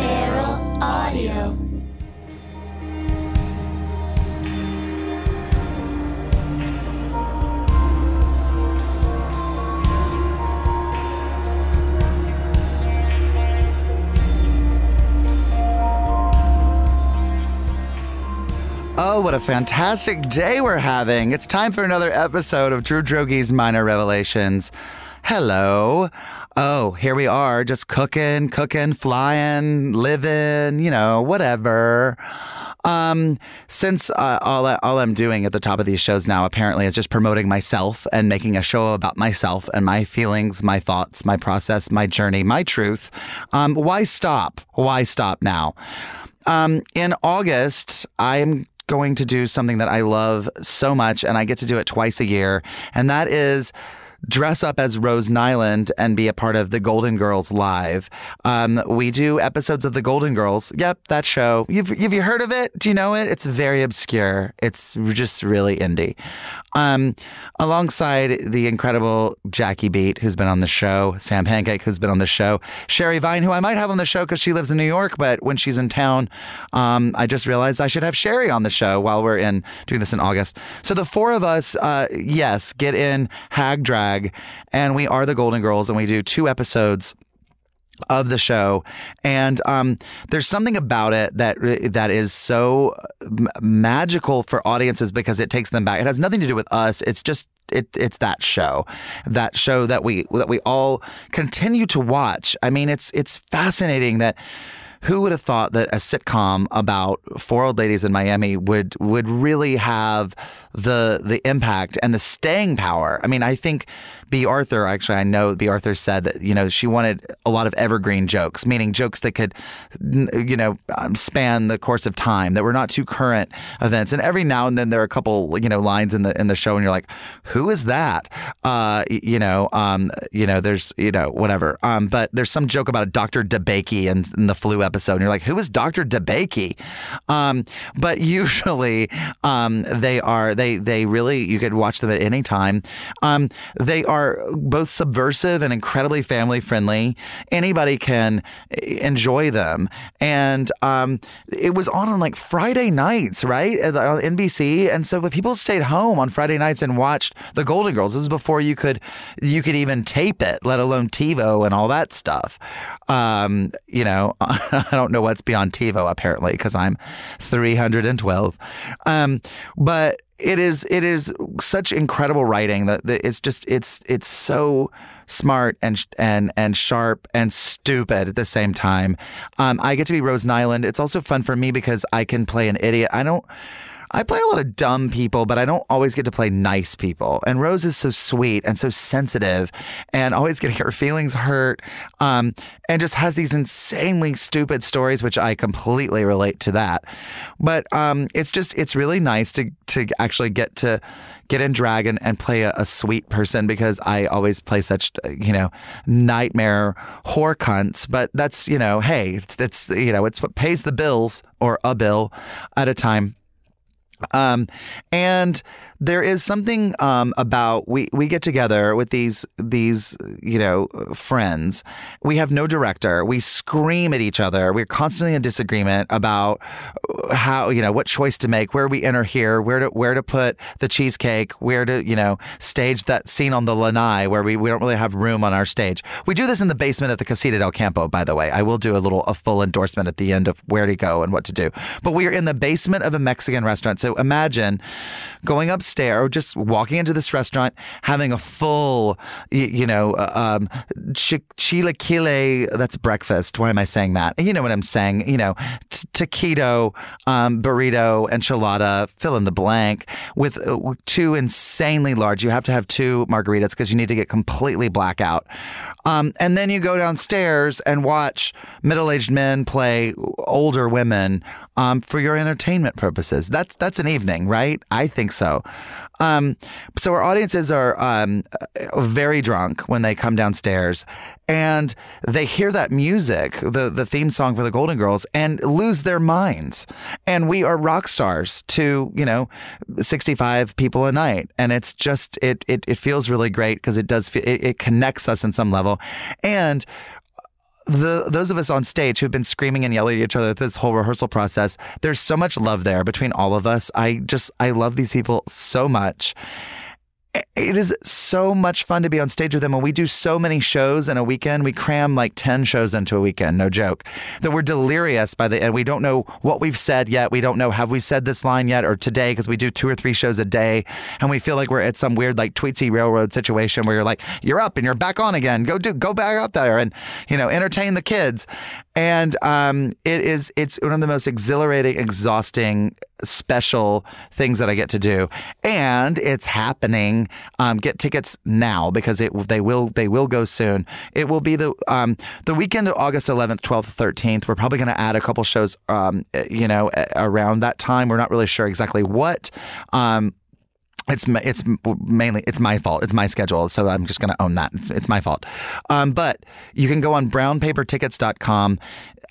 Feral Audio. Oh, what a fantastic day we're having. It's time for another episode of Drew Droege's Minor Revelations. Hello. Oh, here we are, just cooking, cooking, flying, living, you know, whatever. Um, since uh, all, all I'm doing at the top of these shows now apparently is just promoting myself and making a show about myself and my feelings, my thoughts, my process, my journey, my truth. Um, why stop? Why stop now? Um, in August, I'm going to do something that I love so much, and I get to do it twice a year, and that is dress up as Rose Nylund and be a part of the Golden Girls live. Um, we do episodes of the Golden Girls. Yep, that show. You've have you heard of it? Do you know it? It's very obscure. It's just really indie. Um, alongside the incredible Jackie Beat, who's been on the show, Sam Pancake, who's been on the show, Sherry Vine, who I might have on the show because she lives in New York, but when she's in town, um, I just realized I should have Sherry on the show while we're in doing this in August. So the four of us, uh, yes, get in Hag Drag, and we are the Golden Girls, and we do two episodes of the show. And um, there's something about it that that is so m- magical for audiences because it takes them back. It has nothing to do with us. It's just it, it's that show, that show that we that we all continue to watch. I mean, it's it's fascinating that who would have thought that a sitcom about four old ladies in Miami would would really have the the impact and the staying power? I mean, I think Bea Arthur, actually, I know Bea Arthur said that, you know, she wanted a lot of evergreen jokes, meaning jokes that could, you know, um, span the course of time, that were not too current events. And every now and then there are a couple, you know, lines in the in the show, and you're like, who is that? Uh, you know, um, you know, there's, you know, whatever. Um, but there's some joke about a Dr. DeBakey in, in the flu episode, and you're like, who is Dr. DeBakey? Um, but usually, um, they are they they really you could watch them at any time. Um, they are both subversive and incredibly family friendly. Anybody can enjoy them. And um, it was on on like Friday nights, right? On NBC. And so people stayed home on Friday nights and watched the Golden Girls. This is before you could you could even tape it, let alone TiVo and all that stuff. Um, you know, I don't know what's beyond TiVo apparently because I'm 312. Um, but it is it is such incredible writing that, that it's just it's it's so smart and and and sharp and stupid at the same time. Um, I get to be Rose Nylund. It's also fun for me because I can play an idiot. I don't. I play a lot of dumb people, but I don't always get to play nice people. And Rose is so sweet and so sensitive and always getting her feelings hurt um, and just has these insanely stupid stories, which I completely relate to that. But um, it's just, it's really nice to, to actually get to get in drag and, and play a, a sweet person because I always play such, you know, nightmare whore cunts. But that's, you know, hey, it's, it's you know, it's what pays the bills or a bill at a time. Um, and there is something um, about we we get together with these these you know friends. We have no director. We scream at each other. We're constantly in disagreement about how you know what choice to make, where we enter here, where to where to put the cheesecake, where to you know stage that scene on the lanai where we, we don't really have room on our stage. We do this in the basement at the Casita del Campo. By the way, I will do a little a full endorsement at the end of where to go and what to do. But we are in the basement of a Mexican restaurant. So imagine going upstairs or just walking into this restaurant, having a full, you, you know, uh, um, ch- chilaquile. That's breakfast. Why am I saying that? You know what I'm saying. You know, t- taquito, um, burrito, enchilada. Fill in the blank with uh, two insanely large. You have to have two margaritas because you need to get completely blackout. Um, and then you go downstairs and watch middle-aged men play older women um, for your entertainment purposes. That's that's an evening, right? I think so. Um, so our audiences are um, very drunk when they come downstairs, and they hear that music, the the theme song for the Golden Girls, and lose their minds. And we are rock stars to you know, sixty five people a night, and it's just it it, it feels really great because it does it, it connects us in some level, and the those of us on stage who've been screaming and yelling at each other this whole rehearsal process, there's so much love there between all of us. I just I love these people so much. It is so much fun to be on stage with them. And we do so many shows in a weekend. We cram like 10 shows into a weekend, no joke, that we're delirious by the end. We don't know what we've said yet. We don't know, have we said this line yet or today? Because we do two or three shows a day. And we feel like we're at some weird, like Tweetsie Railroad situation where you're like, you're up and you're back on again. Go do, go back up there and, you know, entertain the kids. And um, it is, it's one of the most exhilarating, exhausting, special things that I get to do. And it's happening. Um, get tickets now because it they will they will go soon. It will be the um, the weekend of August 11th, 12th, 13th. We're probably going to add a couple shows, um, you know, around that time. We're not really sure exactly what. Um, it's it's mainly it's my fault. It's my schedule, so I'm just going to own that. It's, it's my fault. Um, but you can go on brownpapertickets.com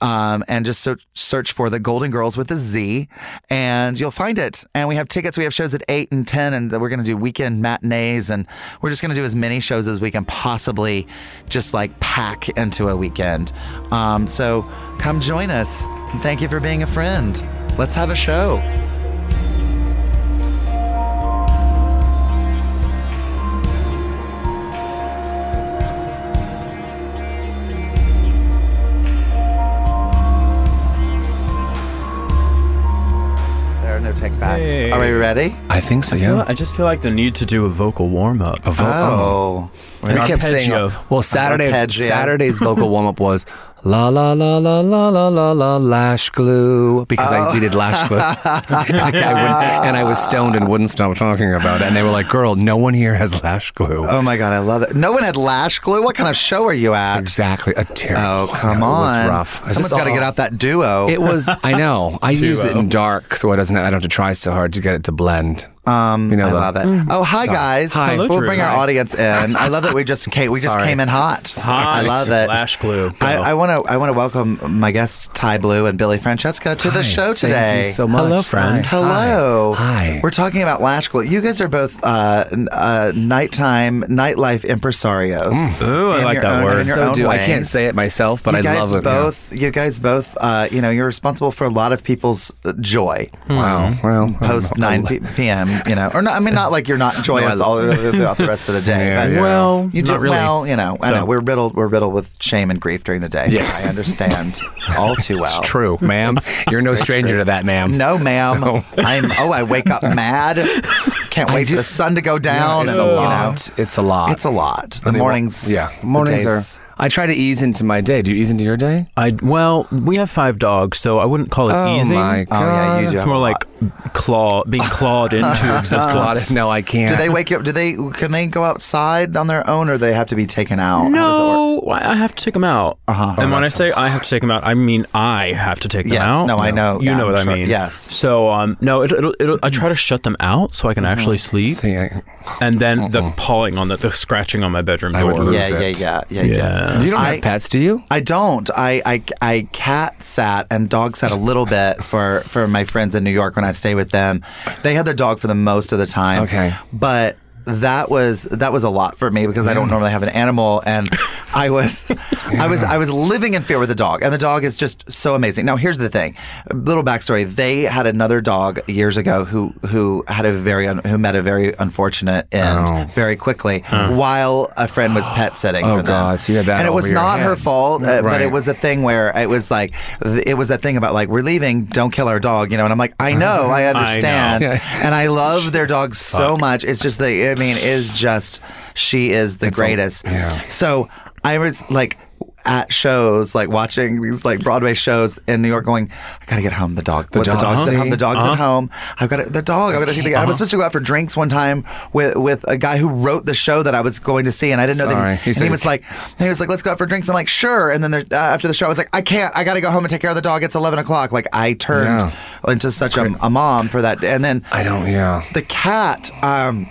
um, and just search, search for the Golden Girls with a Z, and you'll find it. And we have tickets. We have shows at eight and ten, and we're going to do weekend matinees, and we're just going to do as many shows as we can possibly, just like pack into a weekend. Um, so come join us. thank you for being a friend. Let's have a show. Take Are we ready? I think so. I yeah. I just feel like the need to do a vocal warm up. A vo- oh. We kept saying, well, Saturday, Saturday's vocal warm up was la la la la la la la la lash glue because oh. I needed lash glue. I and I was stoned and wouldn't stop talking about it. And they were like, "Girl, no one here has lash glue." Oh my god, I love it. No one had lash glue. What kind of show are you at? Exactly, a terrible. Oh come on, it was rough. Someone's got to get out that duo. It was. I know. I use it in dark, so it doesn't. I don't have to try so hard to get it to blend. Um, you know, I the, love it. Mm. Oh, hi guys. Hi. Hello, we'll bring our audience in. I love that we just came. We just came in hot. hot. I love it. Lash glue. I want to. I want to welcome my guests Ty Blue and Billy Francesca to hi. the show today. Thank you so much. Hello, friend. Hi. Hello. Hi. We're talking about lash glue. You guys are both uh, uh, nighttime nightlife impresarios. Mm. Ooh, I like that own, word. So do. I can't say it myself, but you I guys love it. Both. Yeah. You guys both. Uh, you know, you're responsible for a lot of people's joy. Wow. Well, post nine p.m. You know, or not. I mean, not like you're not joyous all throughout the rest of the day. Yeah, but yeah. Well, you do really. well. You know, I know we're riddled. We're riddled with shame and grief during the day. Yes. I understand all too well. It's true, ma'am. You're no stranger true. to that, ma'am. No, ma'am. So- I'm. Oh, I wake up mad. Can't wait for the sun to go down. It's and, a you know, lot. It's a lot. it's a lot. The mornings. Yeah, mornings are. I try to ease into my day. Do you ease into your day? I well, we have five dogs, so I wouldn't call it easy. Oh easing. my Oh yeah, you do. It's more like lot. claw being clawed into existence. no, I can't. Do they wake you up? Do they? Can they go outside on their own, or they have to be taken out? How does it work? No, I I have to take them out. Uh-huh. And Oh, when I that's say I have to take them out, I mean I have to take them Yes, out. no, I know. You Yeah, know what I'm I mean? Yes. So um, no, it, it'll, it'll, I try to shut them out so I can actually sleep, See, I, and then the pawing on the, the scratching on my bedroom I door. would lose Yeah, yeah, it. yeah, yeah, yeah. Yeah. You don't I- have pets, do you? I don't. I, I I cat sat and dog sat a little bit for for my friends in New York when I stay with them. They had their dog for the most of the time. Okay. but that was that was a lot for me because I don't normally have an animal, and I was I was I was living in fear with the dog, and the dog is just so amazing. Now here's the thing, a little backstory: they had another dog years ago who who had a very un, who met a very unfortunate end Oh. very quickly while a friend was pet sitting. Oh, for them. God, so you had that and it was not her fault, uh, but it was a thing where it was like it was a thing about like we're leaving, don't kill our dog, you know. And I'm like, I know, I understand, Yeah. and I love their dog so much. It's just the, I mean, is just she is the It's a- greatest. yeah. So I was like at shows, like watching these like Broadway shows in New York, going, I gotta get home. The dog, the, the dog, dog's at home. The dog's at home. I've got the dog. I've got to see the. I was supposed to go out for drinks one time with with a guy who wrote the show that I was going to see, and I didn't know Sorry. that. He, and he was like, he was like, let's go out for drinks. I'm like, sure. And then there, uh, after the show, I was like, I can't. I got to go home and take care of the dog. It's 11 o'clock. Like I turned into such a, a mom for that, and then I don't. Yeah. the cat. Um,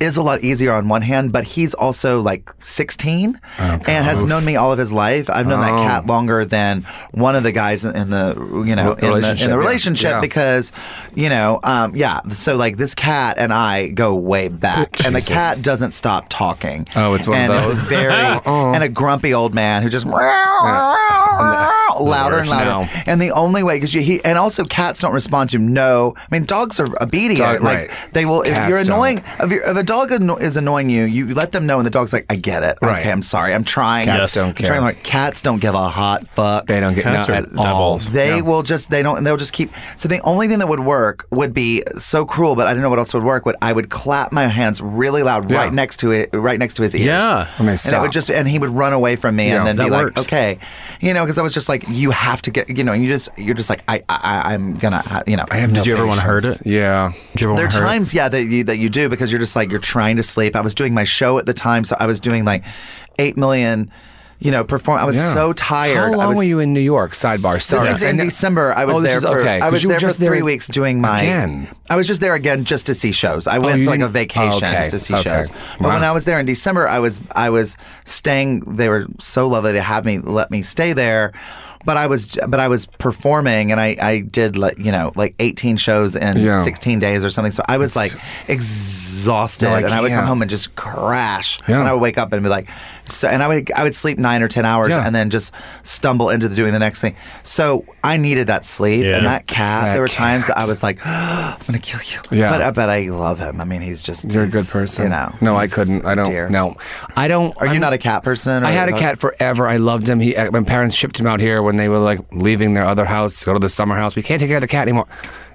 is a lot easier on one hand, but he's also like 16 and has known me all of his life. I've known that Oh. cat longer than one of the guys in the you know in the, in relationship, the relationship Yeah. because you know um, yeah. So like this cat and I go way back, and the cat doesn't stop talking. Oh, it's one of those? It's very and a grumpy old man who just louder and louder. now. And the only way because you he and also cats don't respond to no. I mean dogs are obedient. Dog- like right. they will if you're don't. annoying if, you're, if a dog anno- is annoying you, you let them know, and the dog's like, I get it. Right. Okay, I'm sorry. I'm trying. Cats I'm don't care. trying hard. Cats don't give a hot fuck. They don't get Cats no, are at all. devils. They No. will just they don't and they'll just keep so the only thing that would work would be so cruel but I don't know what else would work would I would clap my hands really loud Yeah. right next to it right next to his ears Yeah. And they and it stop. would just and he would run away from me Yeah, and then that be like okay you know because I was just like you have to get you know and you just you're just like I I I'm gonna ha- you know I have Did you ever wanna hurt it? Yeah. Did you ever there are wanna it? times, yeah, that you that you do because you're just like you're trying to sleep. I was doing my show at the time, so I was doing like eight million, you know, perform. I was Yeah. so tired. How I long was, were you in New York? Sidebar. Sorry. This Sorry. was in December. I was Oh, there is for. okay, I 'cause was there for just there three weeks doing my. again. I was just there again just to see shows. I went you for like a vacation oh, okay, to see okay. shows. But when I was there in December, I was I was staying. They were so lovely to have me let me stay there. But I was but I was performing and I I did like you know like 18 shows in Yeah. 16 days or something. So I was like exhausted, and I would come home and just crash. Yeah. And I would wake up and be like, so, and I would I would sleep nine or ten hours Yeah. and then just stumble into the, doing the next thing. So I needed that sleep Yeah. and that cat. That there were times that I was like, I'm gonna kill you. Yeah. but uh, but I love him. I mean, he's just You're a good person. You know. No, I couldn't. I don't. dear. No, I don't. Are you I'm- not a cat person? I had a cat forever. I loved him. He, uh, my parents shipped him out here when they were like leaving their other house, go to the summer house. We can't take care of the cat anymore.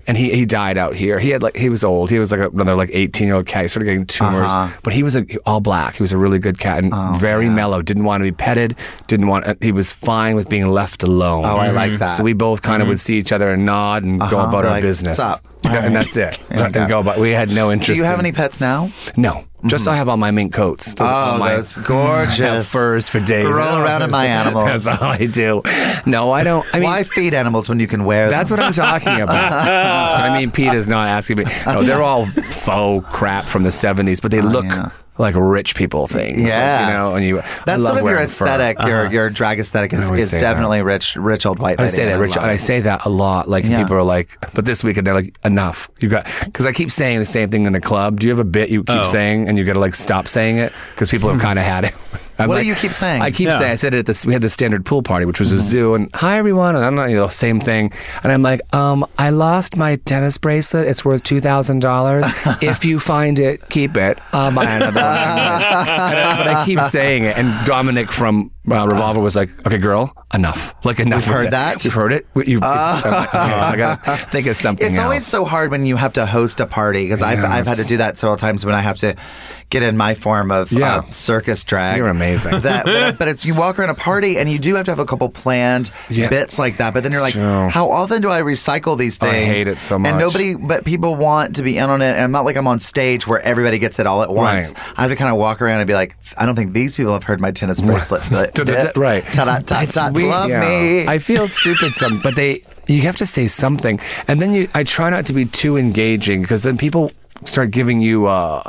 And he, he died out here. He had like he was old. He was like another like eighteen year old cat. He started getting tumors, Uh-huh. but he was a, all black. He was a really good cat and Oh, very mellow. Didn't want to be petted. Didn't want. uh, He was fine with being left alone. Oh, I like that. So we both kind of would see each other and nod and go Uh-huh. about Be our like, business. "What's up?" And that's it. and go about. We had no interest. Do you have in- any pets now? No. Just mm-hmm. I have all my mink coats. Oh, all my, those I have gorgeous furs for days. Roll oh, around in my animals. That's all I do. No, I don't. I mean, Why feed animals when you can wear them? that's what I'm talking about. I mean, Pete is not asking me. No, they're all faux crap from the 70s, but they oh, look Oh, yeah. Like rich people things. like, Yeah, you know, and you that's love sort of your wearing fur. aesthetic. Your uh-huh. your drag aesthetic is, is say definitely rich, rich old white. I say that, and Rich, love and I say that a lot. Like Yeah. people are like, but this weekend they're like, enough. You got because I keep saying the same thing in a club. Do you have a bit you keep Oh. saying and you got to like stop saying it because people have kind of had it. I'm What do you keep saying? I keep Yeah. saying. I said it at this. We had the standard pool party, which was a Mm-hmm. zoo, and hi everyone, and I'm not you know same thing. And I'm like, um, I lost my tennis bracelet. It's worth two thousand dollars. if you find it, keep it. I'll buy another one. And I- but I keep saying it, and Dominic from uh, Revolver was like, "Okay, girl, enough. Like enough." We've of heard that? You've heard it. You, it's- like, okay, so I gotta think of something. It's else. always so hard when you have to host a party because I've, I've had to do that several times when I have to get in my form of Yeah. uh, circus drag. You're amazing. That, but, but it's you walk around a party and you do have to have a couple planned Yeah. bits like that. But then you're like, True. how often do I recycle these things? I hate it so much. And nobody, but people want to be in on it. And I'm not like I'm on stage where everybody gets it all at once. Right. I have to kind of walk around and be like, I don't think these people have heard my tennis bracelet. bit. right. Ta-da, ta It's ta weird. Love Yeah. me. I feel stupid some, but they you have to say something, and then you. I try not to be too engaging because then people start giving you. uh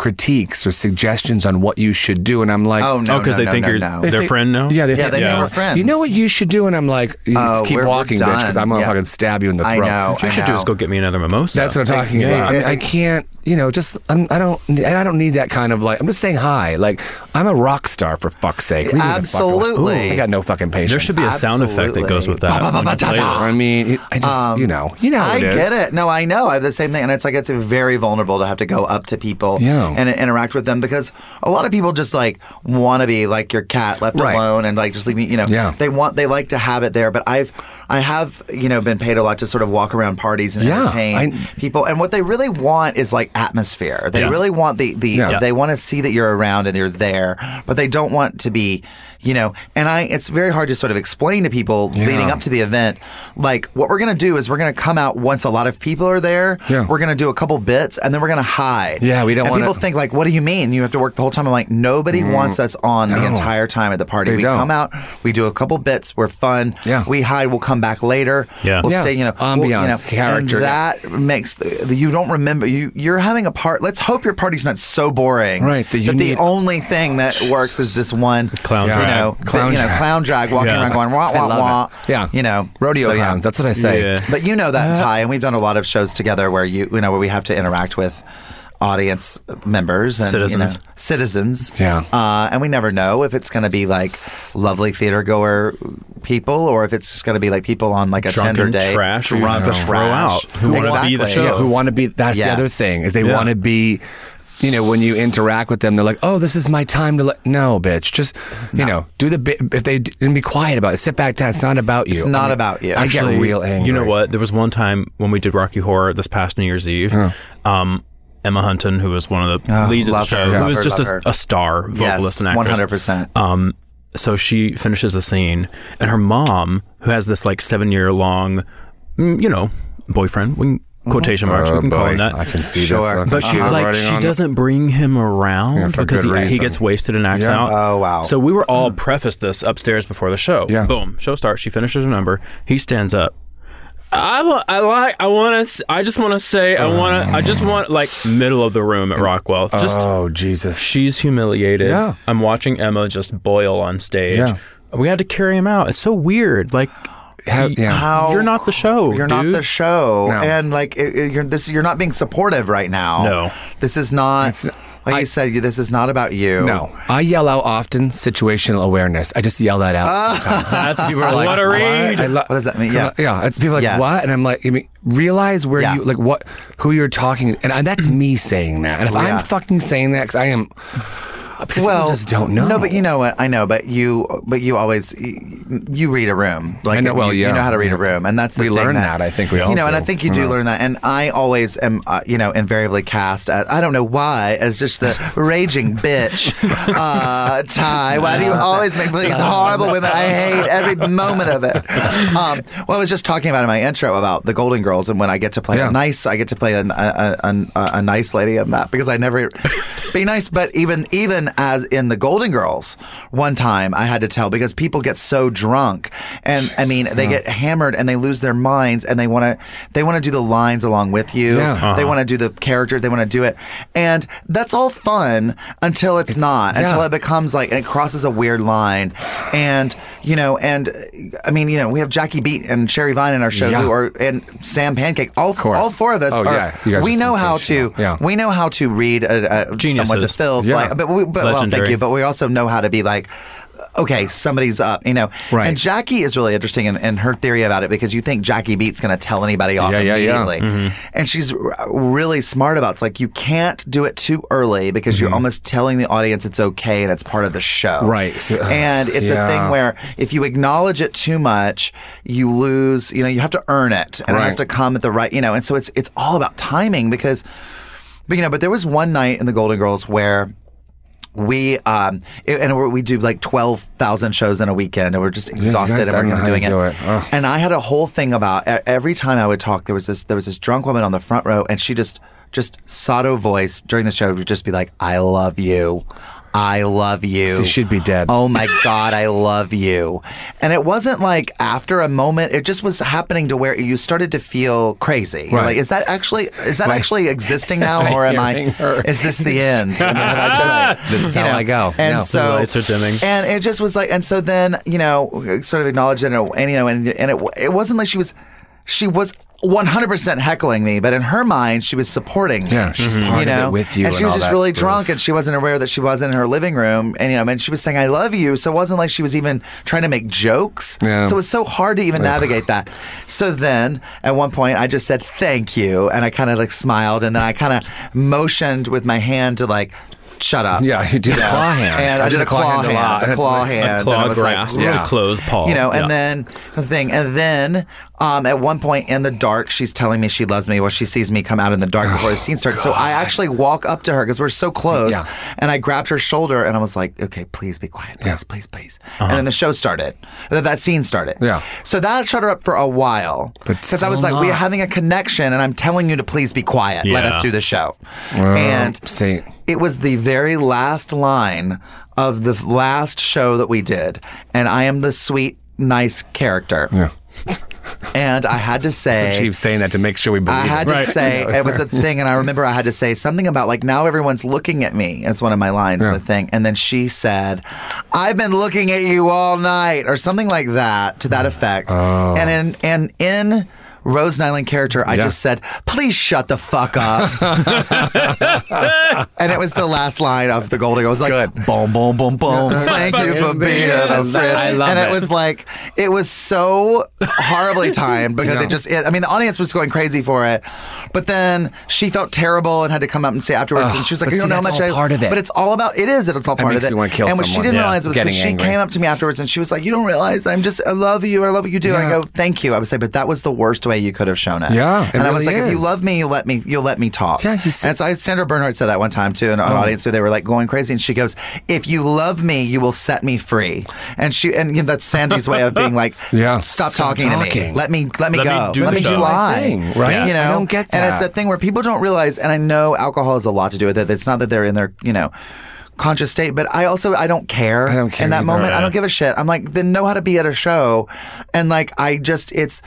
critiques or suggestions on what you should do and I'm like oh no, oh, because no, they no, think no, you're no. their think- friend now. Yeah, they Yeah, think, they Yeah. think we're friends. You know what you should do, and I'm like, you Oh, just keep we're- we're walking, bitch, because. I'm gonna Yeah. fucking stab you in the throat. I throat. know. What you I should do is go get me another mimosa. That's what I'm talking Yeah. about. I, I can't, you know, just I'm, I don't, and I don't need that kind of like. I'm just saying hi. Like I'm a rock star for fuck's sake. Leave me the fuck alone. Absolutely. I got no fucking patience. there should be a sound effect that goes with that. Absolutely. when you play Ba-ba-ba-ba-ta-ta. I mean, I just, you know, you know how Um, I it is. get it. No, I know. I have the same thing, and it's like it's very vulnerable to have to go up to people Yeah. and interact with them because a lot of people just like want to be like your cat left Right. alone and like just leave me. You know, Yeah. they want they like to have it there. But I've I have you know been paid a lot to sort of walk around parties and Yeah, entertain I- people, and what they really want is like atmosphere. They Yeah. really want the the Yeah. they want to see that you're around and you're there, but they don't want to be you know, and I, it's very hard to sort of explain to people Yeah. leading up to the event, like what we're going to do is we're going to come out once a lot of people are there. Yeah. We're going to do a couple bits and then we're going to hide. Yeah, we don't And wanna- people think like, what do you mean? You have to work the whole time. I'm like, nobody wants us on the Mm. Entire time at the party. They we don't. come out, we do a couple bits, we're fun. Yeah. We hide, we'll come back later. Yeah. We'll Yeah. stay, you know, we'll- you know, Ambiance, character. And that makes the, you don't remember you you're having a part. Let's hope your party's not so boring. Right, that you the only thing that works is this one Clown you drag. Know, Clown you know, clown drag walking Yeah. around going wah I wah wah. it. Yeah. you know, Rodeo so, yeah. clowns. That's what I say. Yeah. But you know that, Ty, and we've done a lot of shows together where you you know where we have to interact with audience members and you know, Citizens. citizens. Yeah. Uh, and we never know if it's going to be like lovely theater goer people or if it's just going to be like people on like a Drunken tender day, trash who you drunk have to throw out, who wanna be the Exactly. show. Yeah, who want to be that's the other thing is they Yeah. want to be you know when you interact with them they're like oh this is my time to let no bitch just you know do the bit if they d- and be quiet about it sit back down it's not about you It's not about you. I Actually, get real angry You know what? There was one time when we did Rocky Horror this past New Year's Eve. Um, Emma Hunton, who was one of the Oh, leads of the love her, show, who was her, just a, a star vocalist Yes, and actress. one hundred percent. Um, so she finishes the scene, and her mom, who has this like seven year long, mm, you know, boyfriend, we can, quotation marks, we Oh, can call him that. I can see Sure. this look. But she's Uh-huh. like, she doesn't bring him around Yeah, because he, he gets wasted and acts Yeah. out. Oh, wow. So we were all prefaced this upstairs before the show. Yeah. Boom. Show starts. She finishes her number. He stands up. I, I like I want to I just want to say I want to I just want like middle of the room at Rockwell just oh Jesus she's humiliated Yeah. I'm watching Emma just boil on stage Yeah. we had to carry him out it's so weird like How- yeah. How- you're not the show You're not the show, No. and like it, it- you're this. You're not being supportive right now. No. this is not. It's- like I- you said, you- this is not about you. no I yell out often situational awareness I just yell that out ah. sometimes that's People are like, what a read I lo- What does that mean? Yeah. yeah. It's people are like Yes. what, and I'm like, I mean, realize where Yeah. you like what who you're talking, and I, that's me saying that. And if Yeah. I'm fucking saying that, because I am, because well, people just don't know. No, but you know what? I know, but you, but you always, you read a room. Like I know- well, you, you know how to read a room, and that's the We learn that, I think we you all know, and I think you do Yeah. learn that. And I always am, uh, you know, invariably cast. As, I don't know why, as just the raging bitch. Uh, Ty, why do you always make these horrible women? I hate every moment of it. Um, well, I was just talking about in my intro about the Golden Girls, and when I get to play Yeah. a nice, I get to play a, a, a, a, a nice lady in that because I never be nice. But even even as in the Golden Girls, one time I had to tell because people get so drunk, and I mean they get hammered and they lose their minds, and they want to they want to do the lines along with you. Yeah. They want to do the characters. They want to do it, and that's all fun until it's, not. yeah. Until it becomes like it crosses a weird line, and you know, and I mean, you know, we have Jackie Beat and Sherry Vine in our show Yeah. who are and Sam Pancake. All course. all four of us Oh, are. yeah. We know how to. Yeah. We know how to read a, a to filth. Yeah. Like, but we, but well, thank you. But we also know how to be like. Okay, somebody's up, you know. Right. And Jackie is really interesting in, in her theory about it because you think Jackie Beat's going to tell anybody off Yeah, yeah, yeah. immediately. And she's r- really smart about it. It's like you can't do it too early because you're almost telling the audience it's okay and it's part of the show. Mm-hmm. Right. So- and it's a thing where if you acknowledge it too much, you lose, you know, you have to earn it and it has to come at the right, you know, and so it's it's all about timing because but you know, but there was one night in the Golden Girls where we um it- and we're- we do like 12,000 shows in a weekend and we're just exhausted guys and we're don't know how to doing do it. it. And I had a whole thing about every time I would talk there was this there was this drunk woman on the front row and she just just sotto voce during the show would just be like I love you. I love you. So she'd be dead. Oh my God, I love you. And it wasn't like after a moment, it just was happening to where you started to feel crazy. Right. Like, is that actually, is that Right. actually existing now? Or am I, her. is this the end? I mean, I just- This is how know, I go. And No. so, The lights are dimming. and it just was like, and so then, you know, sort of acknowledged it and, and you know, and, and it, it wasn't like she was, she was 100% heckling me, but in her mind, she was supporting me. Yeah, she's mm-hmm. part you of know? it with you And she and was all just really proof. drunk and she wasn't aware that she was in her living room. And, you know, and she was saying, I love you. So it wasn't like she was even trying to make jokes. Yeah. So it was so hard to even navigate that. So then at one point, I just said, thank you. And I kind of like smiled and then I kind of motioned with my hand to like, shut up. Yeah, you did a know? claw hand. And I, did a claw hand. a lot. A And it's claw like- hand. a claw and it was grasp like, to close Paul you know, and Yeah. then the thing, and then um, at one point in the dark, she's telling me she loves me while she sees me come out in the dark before the scene starts. So I actually walk up to her because we're so close, Yeah. and I grabbed her shoulder and I was like, "Okay, please be quiet, please, please, please." And then the show started. That, that scene started. Yeah. So that shut her up for a while because I was like, "We're having a connection, and I'm telling you to please be quiet. Let us do the show." Well, and see. it was the very last line of the last show that we did, and I am the sweet, nice character. Yeah. And I had to say, Keep saying that to make sure we believe I had it. to Right. say it was a thing, and I remember I had to say something about like now everyone's looking at me as one of my lines in the thing, and then she said, "I've been looking at you all night," or something like that to that effect. Oh. And in and in Rose Nylund character, I Yeah. just said, "Please shut the fuck up," and it was the last line of the Golden. I was like, Good. "Boom, boom, boom, boom." Thank you for being a friend. I love and it it. was like it was so horribly timed because Yeah. it just it, I mean the audience was going crazy for it but then she felt terrible and had to come up and say afterwards Ugh, and she was like you don't know how much I part of it. but it's all about it is it's all part of it me wanna kill and what she didn't Yeah. realize was because she came up to me afterwards and she was like you don't realize I'm just I love you and I love what you do and I go thank you I would say but that was the worst way you could have shown it Yeah, it and I was really like if you love me you let me you'll let me talk. Yeah, you see- and so I, Sandra Bernhard said that one time too in an oh. audience where they were like going crazy and she goes if you love me you will set me free. And she and you know, that's Sandy's way of being like Yeah. stop, Stop talking, to me. let me let me Let me go. do let me show. fly Do my thing, right? you know? I don't get and it's that. that thing where people don't realize and I know alcohol has a lot to do with it it's not that they're in their you know conscious state but I also I don't care I don't care in that either. moment. I don't give a shit. I'm like then know how to be at a show. And like I just it's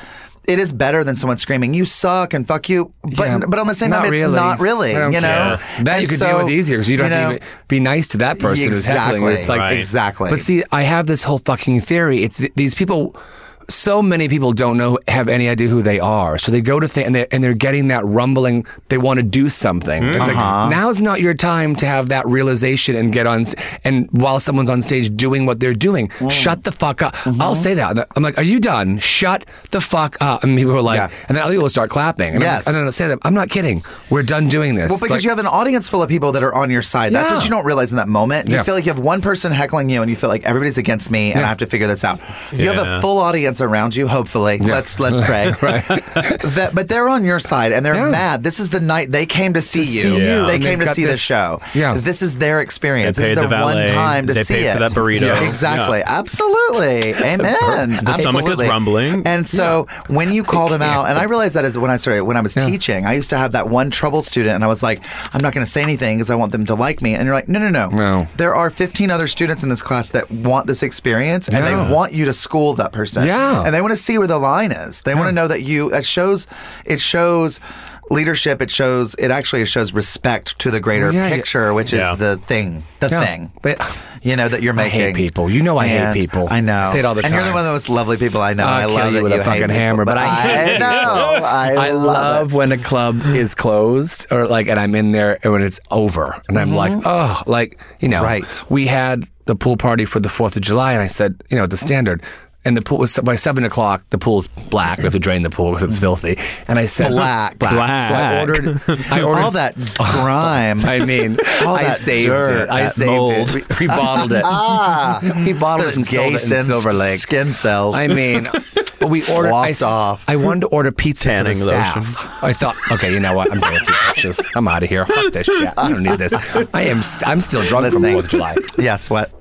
it is better than someone screaming "you suck" and "fuck you," but Yeah, but on the same time, it's really. not really. You know, care. That And you could so, deal with easier because you don't know, have to even be nice to that person who's heckling. Exactly. It's like Right. exactly. But see, I have this whole fucking theory. It's th- these people. So many people don't know, have any idea who they are. So they go to th- and they're, and they're getting that rumbling. They want to do something. It's like Uh-huh. now's not your time to have that realization and get on. And while someone's on stage doing what they're doing, Mm. shut the fuck up. Mm-hmm. I'll say that. I'm like, "Are you done? Shut the fuck up." And people are like, Yeah. and then other people start clapping. And, I'm- Yes. and then I'll say to them, "I'm not kidding. We're done doing this." Well, because Like- you have an audience full of people that are on your side. That's Yeah. what you don't realize in that moment. You Yeah. feel like you have one person heckling you, and you feel like everybody's against me, and I have to figure this out. You have a full audience around you. Hopefully, let's let's pray. that, but they're on your side, and they're Yeah. mad. This is the night they came to see you. see you. They And came to got see the show. Yeah. This is their experience. They This is paid their the one time to They see paid it. for that burrito. Yeah, exactly. Absolutely. Amen. The stomach is rumbling. And so when you called them out, and I realized that is when I started when I was teaching, I used to have that one trouble student, and I was like, I'm not going to say anything because I want them to like me. And you're like, no, no, no, No. There are 15 other students in this class that want this experience, and Yeah. they want you to school that person. Yeah. And they want to see where the line is. They want to know that you. It shows. It shows. Leadership. It shows. It actually shows respect to the greater Yeah, yeah. picture, which Yeah. is the thing. The Yeah. thing. But- you know that you're I making. hate people. You know I hate people. I know. I say it all the time. And you're the one of the most lovely people I know. I'll I kill love you that with a fucking hate hammer, people, but I- I know. I, I love, love it. when a club is closed or like, and I'm in there and when it's over and I'm like, oh, like, you know, Mm-hmm. Right. we had the pool party for the 4th of July and I said, you know, the standard. And the pool was by seven o'clock. The pool's black. We have to drain the pool because it's filthy. And I said Black. black. So I ordered. I ordered all that grime. I mean, All I that saved dirt, it. I saved mold. it. We, we bottled it. ah, we bottled it and sold gay it in Silver Lake. skin cells. I mean, but we ordered. I, off. I wanted to order pizza Tanning for the staff. I thought, okay, you know what? I'm going you bitches. I'm out of here. Fuck this shit. I don't need this. I am. st- I'm still drunk from Listening. Fourth of July. yes. What?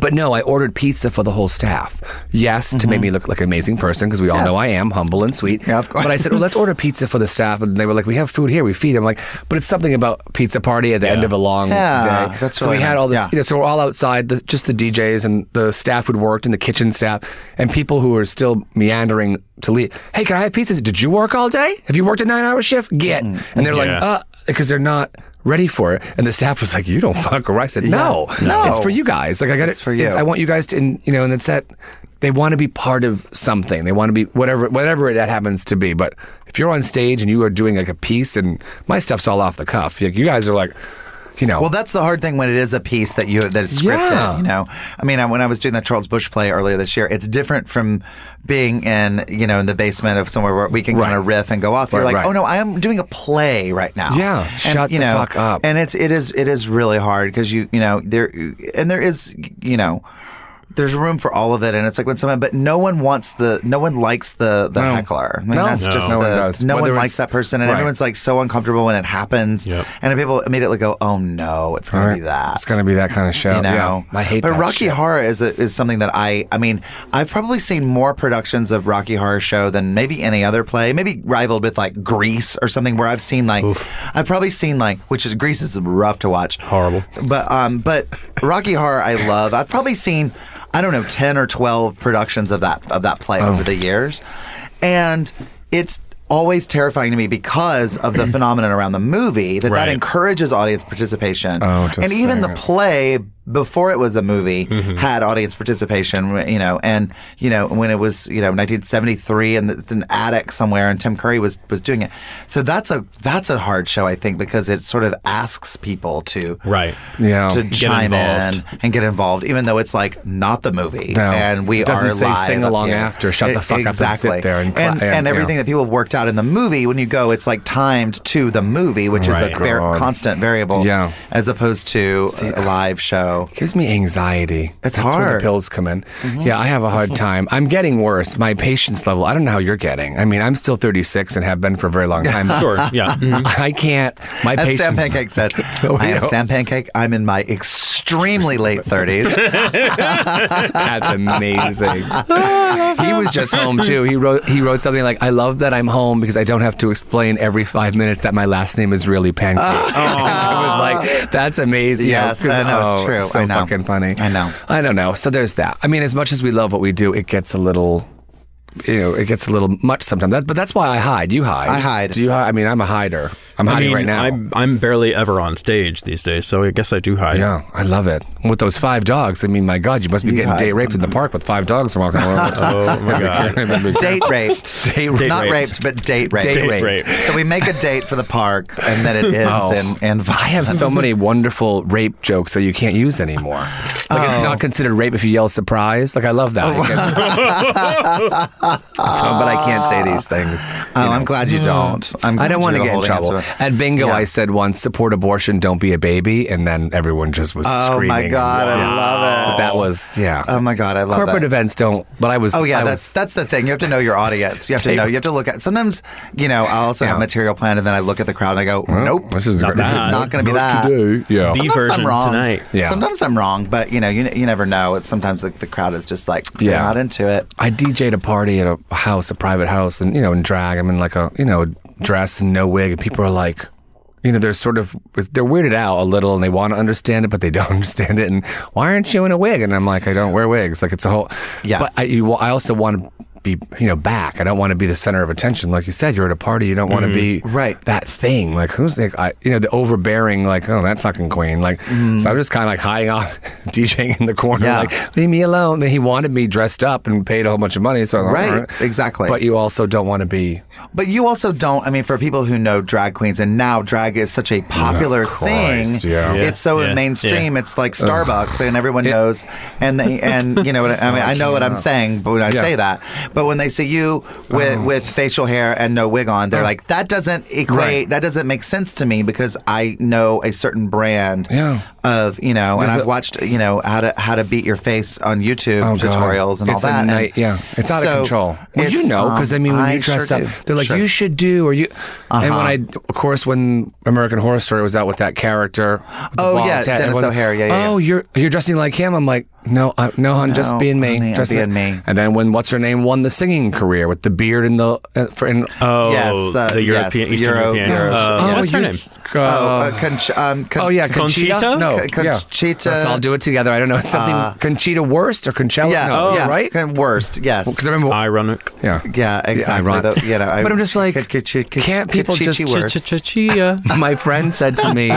But no, I ordered pizza for the whole staff. Yes, to make me look like an amazing person because we all Mm-hmm. Yes. know I am humble and sweet. Yeah, of course. But I said, well, let's order pizza for the staff, and they were like, we have food here, we feed. I'm like, but it's something about pizza party at the end of a long Yeah, day. that's so really we had all this, Yeah. you know, so we're all outside, the, just the DJs and the staff who'd worked and the kitchen staff and people who were still meandering to leave. Hey, can I have pizza? Did you work all day? Have you worked a nine hour shift? Get. And they're like, uh, because they're not ready for it. And the staff was like, you don't fuck around. I said, no, No. it's for you guys. Like I got it. It's for you. I want you guys to, and, you know, and it's that they want to be part of something. They want to be whatever, whatever that happens to be. But if you're on stage and you are doing like a piece, and my stuff's all off the cuff, like, you guys are like, you know, Well, that's the hard thing when it is a piece that you that is scripted. Yeah. You know, I mean, I- when I was doing that Charles Busch play earlier this year, it's different from being in you know in the basement of somewhere where we can Right. kind of riff and go off. You're Right, like, right. oh no, I am doing a play right now. Yeah, and, shut you the know, fuck up. And it's it is it is really hard because you you know there and there is you know there's room for all of it, and it's like when someone, but no one wants the, no one likes the the No. heckler. I mean, No. that's No. just No one does. no Whether one likes that person, and right. everyone's like so uncomfortable when it happens, Yep. and people immediately go, "Oh no, it's gonna Right. be that." It's gonna be that kind of show. you know, yeah, I hate But that Rocky shit. Horror is a, is something that I I mean I've probably seen more productions of Rocky Horror Show than maybe any other play, maybe rivaled with like Grease or something where I've seen like I've probably seen like which is Grease is rough to watch, Horrible. but um but Rocky Horror I love. I've probably seen I don't know ten or twelve productions of that of that play Oh. over the years, and it's always terrifying to me because of the phenomenon around the movie that that encourages audience participation. Oh, and even the play before it was a movie Mm-hmm. had audience participation you know and you know when it was you know 1973 and it's an attic somewhere and Tim Curry was was doing it so that's a that's a hard show I think because it sort of asks people to Right. Yeah. to chime involved. in and get involved even though it's like not the movie No. and we It doesn't are say live sing up along here. after, shut the E- fuck up and sit exactly. there and and, and, and everything know. that people have worked out in the movie when you go it's like timed to the movie which is a ver- constant variable Yeah. as opposed to a live show gives me anxiety. It's That's hard. Mm-hmm. the pills come in. Yeah, I have a hard time. I'm getting worse. My patience level. I don't know how you're getting. I mean, I'm still 36 and have been for a very long time. Sure. Yeah. Mhm. I can't. My As patience. Sam Pancake said, Oh, I am. Sam Pancake. I'm in my extremely late 30s. That's amazing. he was just home too. He wrote he wrote something like, "I love that I'm home because I don't have to explain every five minutes that my last name is really Pancake." I was like, "That's amazing." Yes, I know, it's oh, true. So I know. fucking funny. I know. I don't know. So there's that. I mean, as much as we love what we do, it gets a little. You know, it gets a little much sometimes. That's, but that's why I hide. You hide. I hide. Do you hide? I mean, I'm a hider. I'm I hiding mean, right now. I'm, I'm barely ever on stage these days, so I guess I do hide. yeah, I love it. With those five dogs, I mean, my God, you must be getting hide. date raped in the park with five dogs walking around. Oh my god. date raped. Date Not raped. raped, but date raped. Date Date raped. raped. So we make a date for the park, and then it ends Oh. in, in I have violence. so many wonderful rape jokes that you can't use anymore. Like it's Oh. not considered rape if you yell surprise. Like I love that. so, but I can't say these things. Oh, I'm glad you don't. I'm I don't want to get in trouble. At bingo, Yeah. I said once, support abortion, don't be a baby, and then everyone just was Oh screaming. my god, I love it. That was yeah. Oh my god, I love Corporate that. events don't. But I was. Oh yeah, I that's was, that's the thing. You have to know your audience. You have to know. You have to look at. Sometimes, you know, I also have material planned, and then I look at the crowd and I go, "Nope, This is Not this is bad. not going to be that." today. Yeah. The Sometimes version I'm wrong. tonight. Yeah. Sometimes I'm wrong, but you know, you, you never know. It's sometimes the, the crowd is just like, they're Yeah. not into it. I DJ'd a party at a house, a private house, and you know, in drag, I'm in like a you know dress and no wig, and people are like, you know, they're sort of they're weirded out a little, and they want to understand it, but they don't understand it. And why aren't you in a wig? And I'm like, I don't wear wigs. Like it's a whole. Yeah. But I, you, I also want to be you know back. I don't want to be the center of attention. Like you said, you're at a party. You don't want to mm-hmm. be Right. that thing. Like who's like I, you know the overbearing like oh that fucking queen. Like so I'm mm. just kind of like hiding off, DJing in the corner. Yeah. Like leave me alone. And he wanted me dressed up and paid a whole bunch of money. So I'm like, Right, all right. exactly. But you also don't want to be. But you also don't. I mean, for people who know drag queens, and now drag is such a popular Christ, thing. yeah. Yeah, It's so yeah, mainstream. yeah. It's like Starbucks, and everyone knows. And they, and you know, what I I mean, I know what I'm saying, but when I Yeah. say that, but when they see you with with facial hair and no wig on, they're like, that doesn't equate. Right. That doesn't make sense to me because I know a certain brand Yeah. of you know, and I've a- watched you know how to how to beat your face on YouTube Oh, tutorials and it's all that. A and yeah, it's out so of control. Well, you know, because I um, mean, when I you dress sure up, do. they're like, Sure. "You should do," or you. And when Uh-huh. I, of course, when American Horror Story was out with that character, with Oh, yeah, Denis O'Hare, yeah, yeah, Oh, you're you're dressing like him. I'm like, no, uh, no, hon, just No, being me, honey, just being me. And then when what's her name won the singing career with the beard and the uh, for in, Oh, Yes, the- the, European, the Eastern Euro- European. Euro- uh, yeah. What's her name? Uh, oh, uh, Conch- um, Con- oh yeah, Conchita. Conchita? No, Con- yeah. Conchita- Let's all do it together. I don't know. It's something Conchita Wurst or Conchella. Yeah, no, is it yeah, right? Con- worst, yes. Because I remember. Ironic. yeah. yeah, exactly. ironic. The- you know, I- But I'm just like, can't people K- just- Chi- my friend said to me,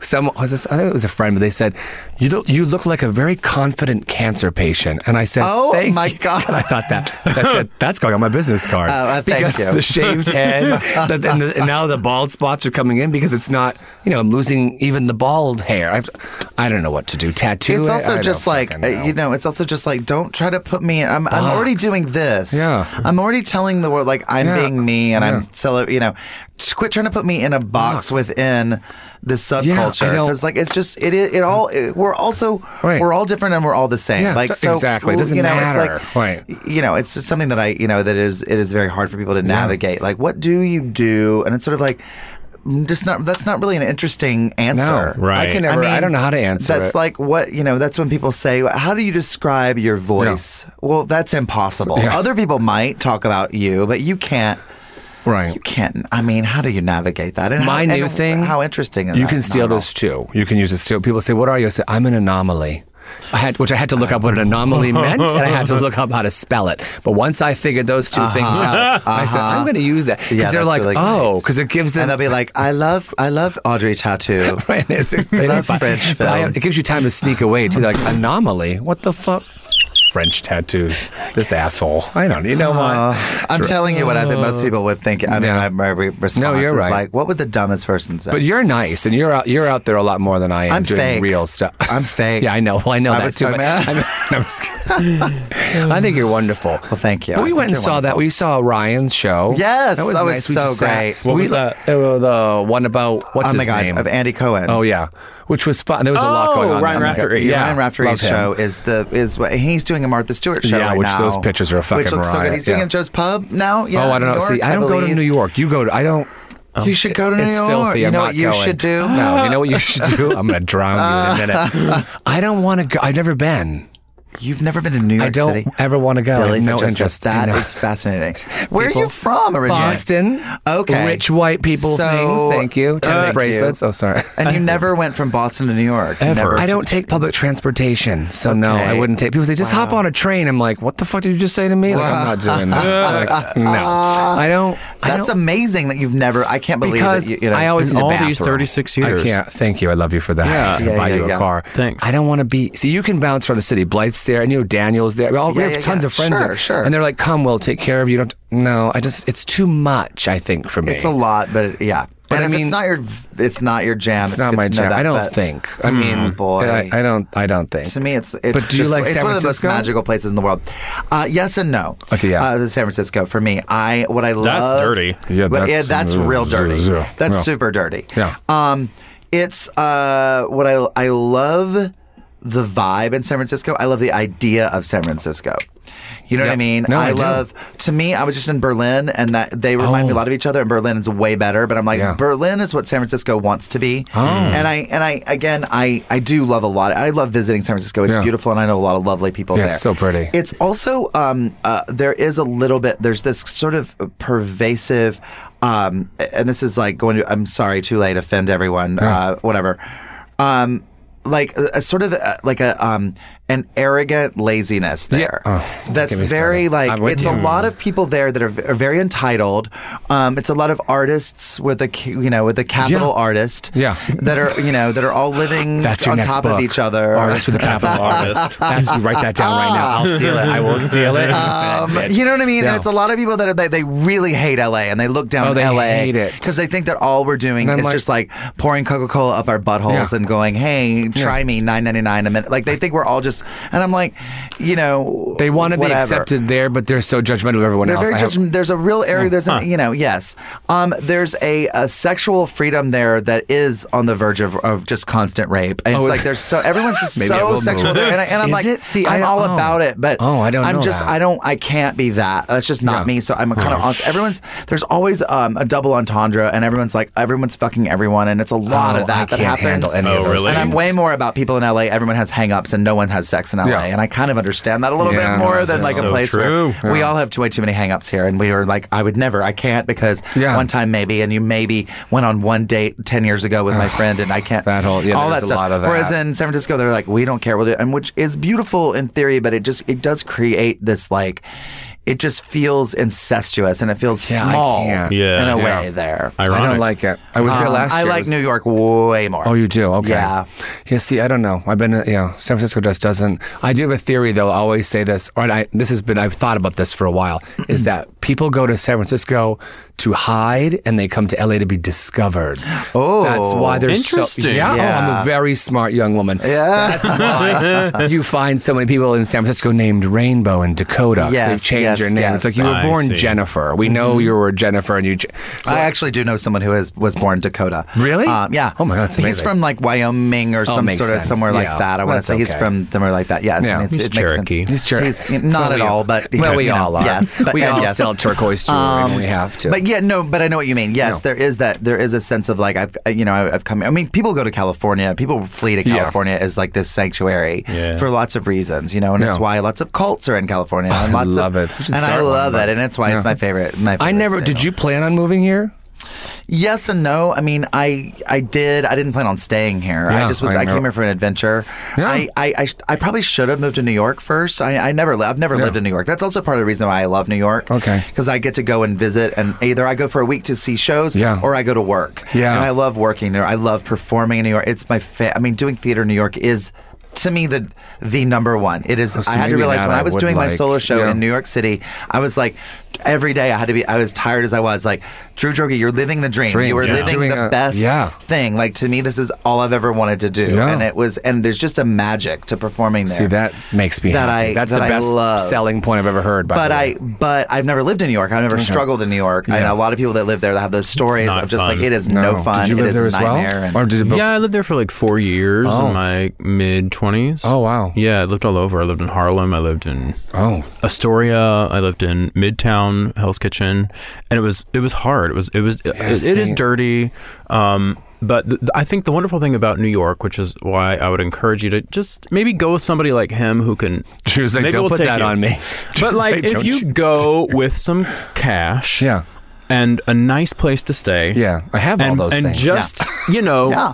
someone was this, I think it was a friend, but they said, "You look, you look like a very confident cancer patient." And I said, Oh, "Thank my you." God. I thought that I said, that's going on my business card Oh, uh, thank because you. the shaved head, the, and, the, and now the bald spots are coming in because it's it's not. You know, I'm losing even the bald hair. I've, I don't know what to do. Tattoo. It's also I just like uh, you know. It's also just like don't try to put me. in I'm I'm already doing this. Yeah. I'm already telling the world like I'm Yeah. being me and Yeah. I'm cele- You know, just quit trying to put me in a box, Box. within this subculture because like it's just it it, it all it, we're also Right. we're all different and we're all the same. Yeah, like so exactly. It doesn't you know, matter. It's like, Right. You know, it's just something that I you know that is it is very hard for people to navigate. Like, what do you do? And it's sort of like. Just not. That's not really an interesting answer. No, Right. I can never. I, don't know how to answer That's it. like what you know. That's when people say, "How do you describe your voice?" Well, that's impossible. Yeah. Other people might talk about you, but you can't. right. You can't. I mean, how do you navigate that? And My how, new and thing. How interesting is You that? can steal this too. You can use this too. People say, "What are you?" I say, "I'm an anomaly." I had, which I had to look up what an anomaly meant, and I had to look up how to spell it. But once I figured those 2 things out, I said, "I'm going to use that." Because Uh-huh. Yeah, they're like, really "Oh," because it gives them. And they'll be like, "I love, I love Audrey Tautou." Right, it's, it's I love. French But I- films. it gives you time to sneak away too. They're like anomaly. What the fuck? French tattoos. This asshole. I don't. You know what? Uh, I'm telling you what I think most people would think. I mean, Yeah. my, my response No, you're is right. like, "What would the dumbest person say?" But you're nice, and you're out. You're out there a lot more than I am I'm doing fake. real stuff. I'm fake. yeah, I know. Well, I know I that too. about- I, mean, I'm just. I think you're wonderful. Well, thank you. But I we went and you're saw that. We saw Ryan's show. Yes, that was that nice. We so just sat- great. What we, was that? uh, the one about what's oh his my god, name? of Andy Cohen. oh yeah, which was fun. There was a lot Oh, going on. Ryan. Raftery. Yeah, Yeah, Ryan Raftery's show is the is what he's doing a Martha Stewart show Yeah, right which now. those pictures are a fucking Which looks so good. He's doing yeah. it Joe's Pub now. Yeah, oh, I don't know. New See, York, I don't go to. New York. You go to. I don't. You oh. should go to New it's York. filthy. You I'm know not what you going. should do? No, you know what you should do? I'm going to drown you in a minute. I don't want to go. I've never been. You've never been to New York I don't City. ever want to go. I Really, have no Francesca, interest. That I is fascinating. Where are you from originally? Boston. Okay. Rich white people So- things. Thank you. Tennis Thank bracelets. you. Oh, sorry. And you never went from Boston to New York. Ever. Never. I don't take public transportation, so no, I wouldn't take. People say just hop on a train. I'm like, what the fuck did you just say to me? Like, I'm not doing that. Like, no, I don't. I That's don't, amazing that you've never. I can't believe because that you, you know. I always In need a all these 36 years. I can't. Thank you. I love you for that. Yeah. I can Yeah, buy yeah, you a yeah. car. Thanks. I don't want to be. See, you can bounce around the city. Blythe's there, and you know Daniel's there. We, all, we Yeah, have yeah, tons yeah. of friends Sure, there, sure. and they're like, "Come, we'll take care of you." Don't. No, I just. It's too much. I think for me. It's a lot, but yeah. But and I if mean- it's not your, it's not your jam. It's not my jam. that, I don't but think. I mean, boy. I, I don't. I don't think. To me, it's it's. But do you just- like It's San one of the most magical places in the world. Uh, yes and no. Okay, yeah. Uh, San Francisco for me. I what I love. That's dirty. Yeah, But, yeah, that's- that's real dirty. yeah, That's yeah. super dirty. Yeah. Um, it's uh what I I love the vibe in San Francisco. I love the idea of San Francisco. You know what I mean? No, I I, love. To me, I was just in Berlin, and that they remind me a Oh. lot of each other. And Berlin is way better. But I'm like, Yeah. Berlin is what San Francisco wants to be. Oh. And I and I again, I I do love a lot. I love visiting San Francisco. It's Yeah. beautiful, and I know a lot of lovely people Yeah, there. it's so pretty. It's also um uh, there is a little bit. There's this sort of pervasive. Um, and this is like going to. I'm sorry, too late. Offend everyone. Uh, whatever. Um, like a, a sort of a, like a um an arrogant laziness there. Oh, That's very started. like it's you. a lot of people there that are, are very entitled. Um, it's a lot of artists with a you know with a capital Yeah. artist. Yeah. that are you know that are all living That's on top book. of each other. Artist with a capital artist. That's you write that down right now. I'll steal it. I will steal it. Um, you know what I mean? No. And it's a lot of people that are, they, they really hate LA and they look down Oh, on they LA because they think that all we're doing is like- just like pouring Coca Cola up our buttholes Yeah. and going, "Hey, try me, nine ninety nine a minute." Like they think we're all just, and I'm like, you know, They want to be whatever. accepted there, but they're so judgmental of everyone They're else. very I have- judgmental. There's a real area. There's a, you know, yes. Um, there's a, a sexual freedom there that is on the verge of, of just constant rape. And Oh, it's like there's so everyone's just Maybe I so will sexual there, and, I, and I'm Is like, it? See, I I'm don't- all oh. about it, but Oh, I don't I'm know just that. I don't I can't be that. That's just not Yeah. me. So I'm kind of honest. Everyone's there's always um, a double entendre, and everyone's like everyone's fucking everyone, and it's a lot Oh, of that I that can't happens. handle any Oh, of those really? And I'm way more about people in LA. Everyone has hangups and no one has sex in LA. Yeah. And I kind of understand that a little Yeah, bit more than like a place true. where we all have too, way too many hangups here. And we were like, I would never, I can't because Yeah. one time maybe, and you maybe went on one date 10 years ago with my friend and I can't. That whole- yeah, all that a stuff. lot of Whereas in San Francisco, they're like, we don't care. We'll do it. And which is beautiful in theory, but it just, it does create this like, it just feels incestuous and it feels Yeah, small. Yeah. in a Yeah. way there. I don't like it. I was there Um, last year. I like New York way more. Oh, you do? Okay. Yeah. Yeah. See, I don't know. I've been, uh, you know, San Francisco just doesn't. I do have a theory, though. I always say this, or I, this has been. I've thought about this for a while. is that people go to San Francisco to hide, and they come to LA to be discovered. Oh. that's why they're Interesting. So, yeah. Yeah. Oh, I'm a very smart young woman. Yeah. That's why you find so many people in San Francisco named Rainbow and Dakota. Yes, they've changed yes, their names. yes. It's like you were born. Jennifer. We know you were Jennifer, and you. j- So I actually do know someone who is was born Dakota. Really? Um, yeah. Oh my God, that's He's from like Wyoming or some makes sort of sense. somewhere like that. I want to That's say he's from somewhere like that. Yes. Yeah. and it's, He's it makes sense. Cherokee. He's Cherokee. He's not Well, at all, but well, we you know, all are. Yes, but we all sell turquoise jewelry when we have to. But yeah, no, but I know what you mean. Yes, No. there is that. There is a sense of like I've, you know, I've come. I mean, people go to California. People flee to Yeah. California as like this sanctuary Yeah. for lots of reasons, you know, and it's Yeah. why lots of cults are in California. And lots love of, it. We should and I start one, love but- it, and it's why it's my favorite. My favorite I never. state. Did you plan on moving here? Yes and no. I mean, I I did. I didn't plan on staying here. Yeah, I just was. I I, came here for an adventure. Yeah. I, I, I, I probably should have moved to New York first. I, I never. li- I've never Yeah. lived in New York. That's also part of the reason why I love New York. Okay. Because I get to go and visit, and either I go for a week to see shows, Yeah. or I go to work. Yeah. And I love working there. I love performing in New York. It's my. Fa- I mean, doing theater in New York is. To me, the the number one. It is. Oh, so I had to realize when I I was doing my like. solo show Yeah. in New York City, I was like, every day I had to be. I was tired as I was. Like, Drew Droege, you're living the dream. Dream, You were yeah. living Doing the a- best yeah. thing. Like to me, this is all I've ever wanted to do, Yeah. and it was. And there's just a magic to performing there. See, that makes me That happy. I- That's that the I best love. selling point I've ever heard. By But. I, but I've never lived in New York. I've never struggled in New York. I know a lot of people that live there that have those stories of just fun. like it is no, fun. Did you live is there as well, or did it? Yeah, I lived there for like four years Oh. in my mid twenties. Oh wow. Yeah, I lived all over. I lived in Harlem. I lived in Oh. Astoria. I lived in Midtown, Hell's Kitchen, and it was it was hard. It was it was it, it is dirty. Um, but th- I think the wonderful thing about New York, which is why I would encourage you to just maybe go with somebody like him who can. She was like, maybe "Don't we'll put that you." on me." She But like, if "Don't you go with some cash, Yeah. and a nice place to stay, Yeah. I have all and, those and things. just you know, Yeah.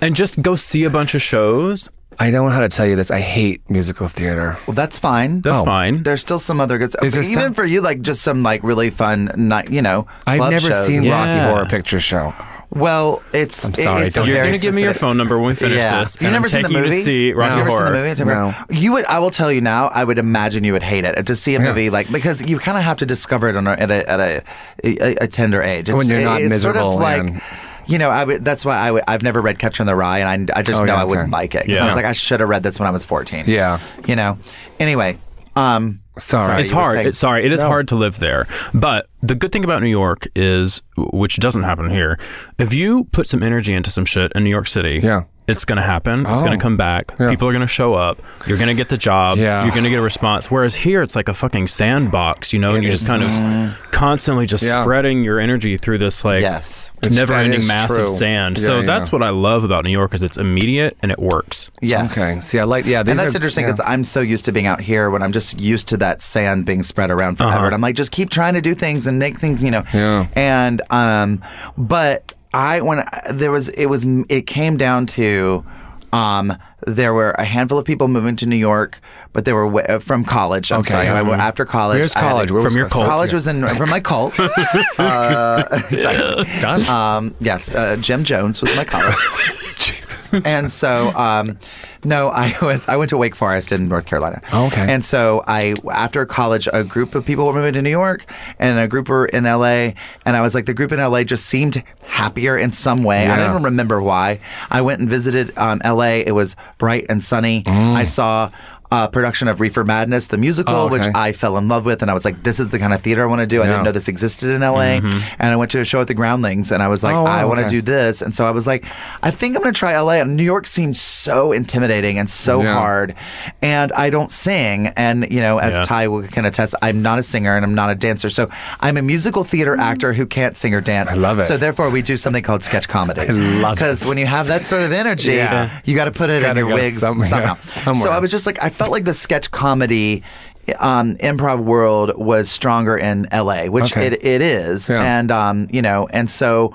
and just go see a bunch of shows. I don't know how to tell you this. I hate musical theater. well, that's fine. That's Oh. fine. There's still some other good stuff. Is there Even some- for you, like just some like really fun night. You know, I've club never shows. seen Yeah. Rocky Horror Picture Show. Well, it's. I'm sorry, It's don't- a You're very going to give me your specific- phone number when we finish yeah. this. You and never I'm seen the taking movie? you to see Rocky you never Horror. seen the movie? Tim No. Burton? You would. I will tell you now. I would imagine you would hate it to see a Yeah. movie like because you kind of have to discover it on a, at a at a, a, a tender age. It's, When you're not it's sort of miserable like. and- You know, I would, that's why I. I've never read Catcher in the Rye, and I, I just Oh, know yeah, I wouldn't okay. like it. 'Cause I was like, I should have read this when I was 14. Yeah. You know? Anyway, um, Sorry. It's you were hard. saying- It's sorry. It is No. hard to live there. But the good thing about New York is, which doesn't happen here, if you put some energy into some shit in New York City, Yeah. It's going to happen. It's Oh. going to come back. Yeah. People are going to show up. You're going to get the job. Yeah. You're going to get a response. Whereas here, it's like a fucking sandbox, you know, and you're just is. kind of constantly just Yeah. spreading your energy through this like yes. Never-ending that is mass true. of sand. Yeah, so yeah. that's what I love about New York is it's immediate and it works. Yes. Okay. See, I like. Yeah. These and that's are- interesting yeah. because I'm so used to being out here when I'm just used to that sand being spread around forever. Uh-huh. And I'm like, just keep trying to do things and make things, you know. Yeah. And um, but I when I- there was it was it came down to um there were a handful of people moving to New York. But they were w- uh, from college. I'm Okay. sorry. I went after college. Where's college? to- Where From your cult? College was in from my cult. uh, exactly. done. Um, yes, uh, Jim Jones was my college. and so, um, no, I was I went to Wake Forest in North Carolina. Oh, okay. And so I after college, a group of people were moving to New York, and a group were in L.A. And I was like, the group in L.A. just seemed happier in some way. I don't even remember why. I went and visited um, L.A. It was bright and sunny. Mm. I saw. A production of Reefer Madness, the musical, Oh, okay. which I fell in love with, and I was like, "This is the kind of theater I want to do." I didn't know this existed in LA, mm-hmm. and I went to a show at the Groundlings, and I was like, Oh, wow, "I want to okay. do this," and so I was like, "I think I'm going to try LA." And New York seems so intimidating and so Yeah. hard, and I don't sing, and you know, as Yeah. Ty will can attest, I'm not a singer and I'm not a dancer, so I'm a musical theater mm-hmm. actor who can't sing or dance. I love it. So therefore, we do something called sketch comedy. I love it. because when you have that sort of energy, Yeah. you got to put it in your wigs somewhere- somehow. somewhere. So I was just like, I felt like the sketch comedy um, improv world was stronger in LA, which Okay. it, it is. Yeah. And, um, you know, and so.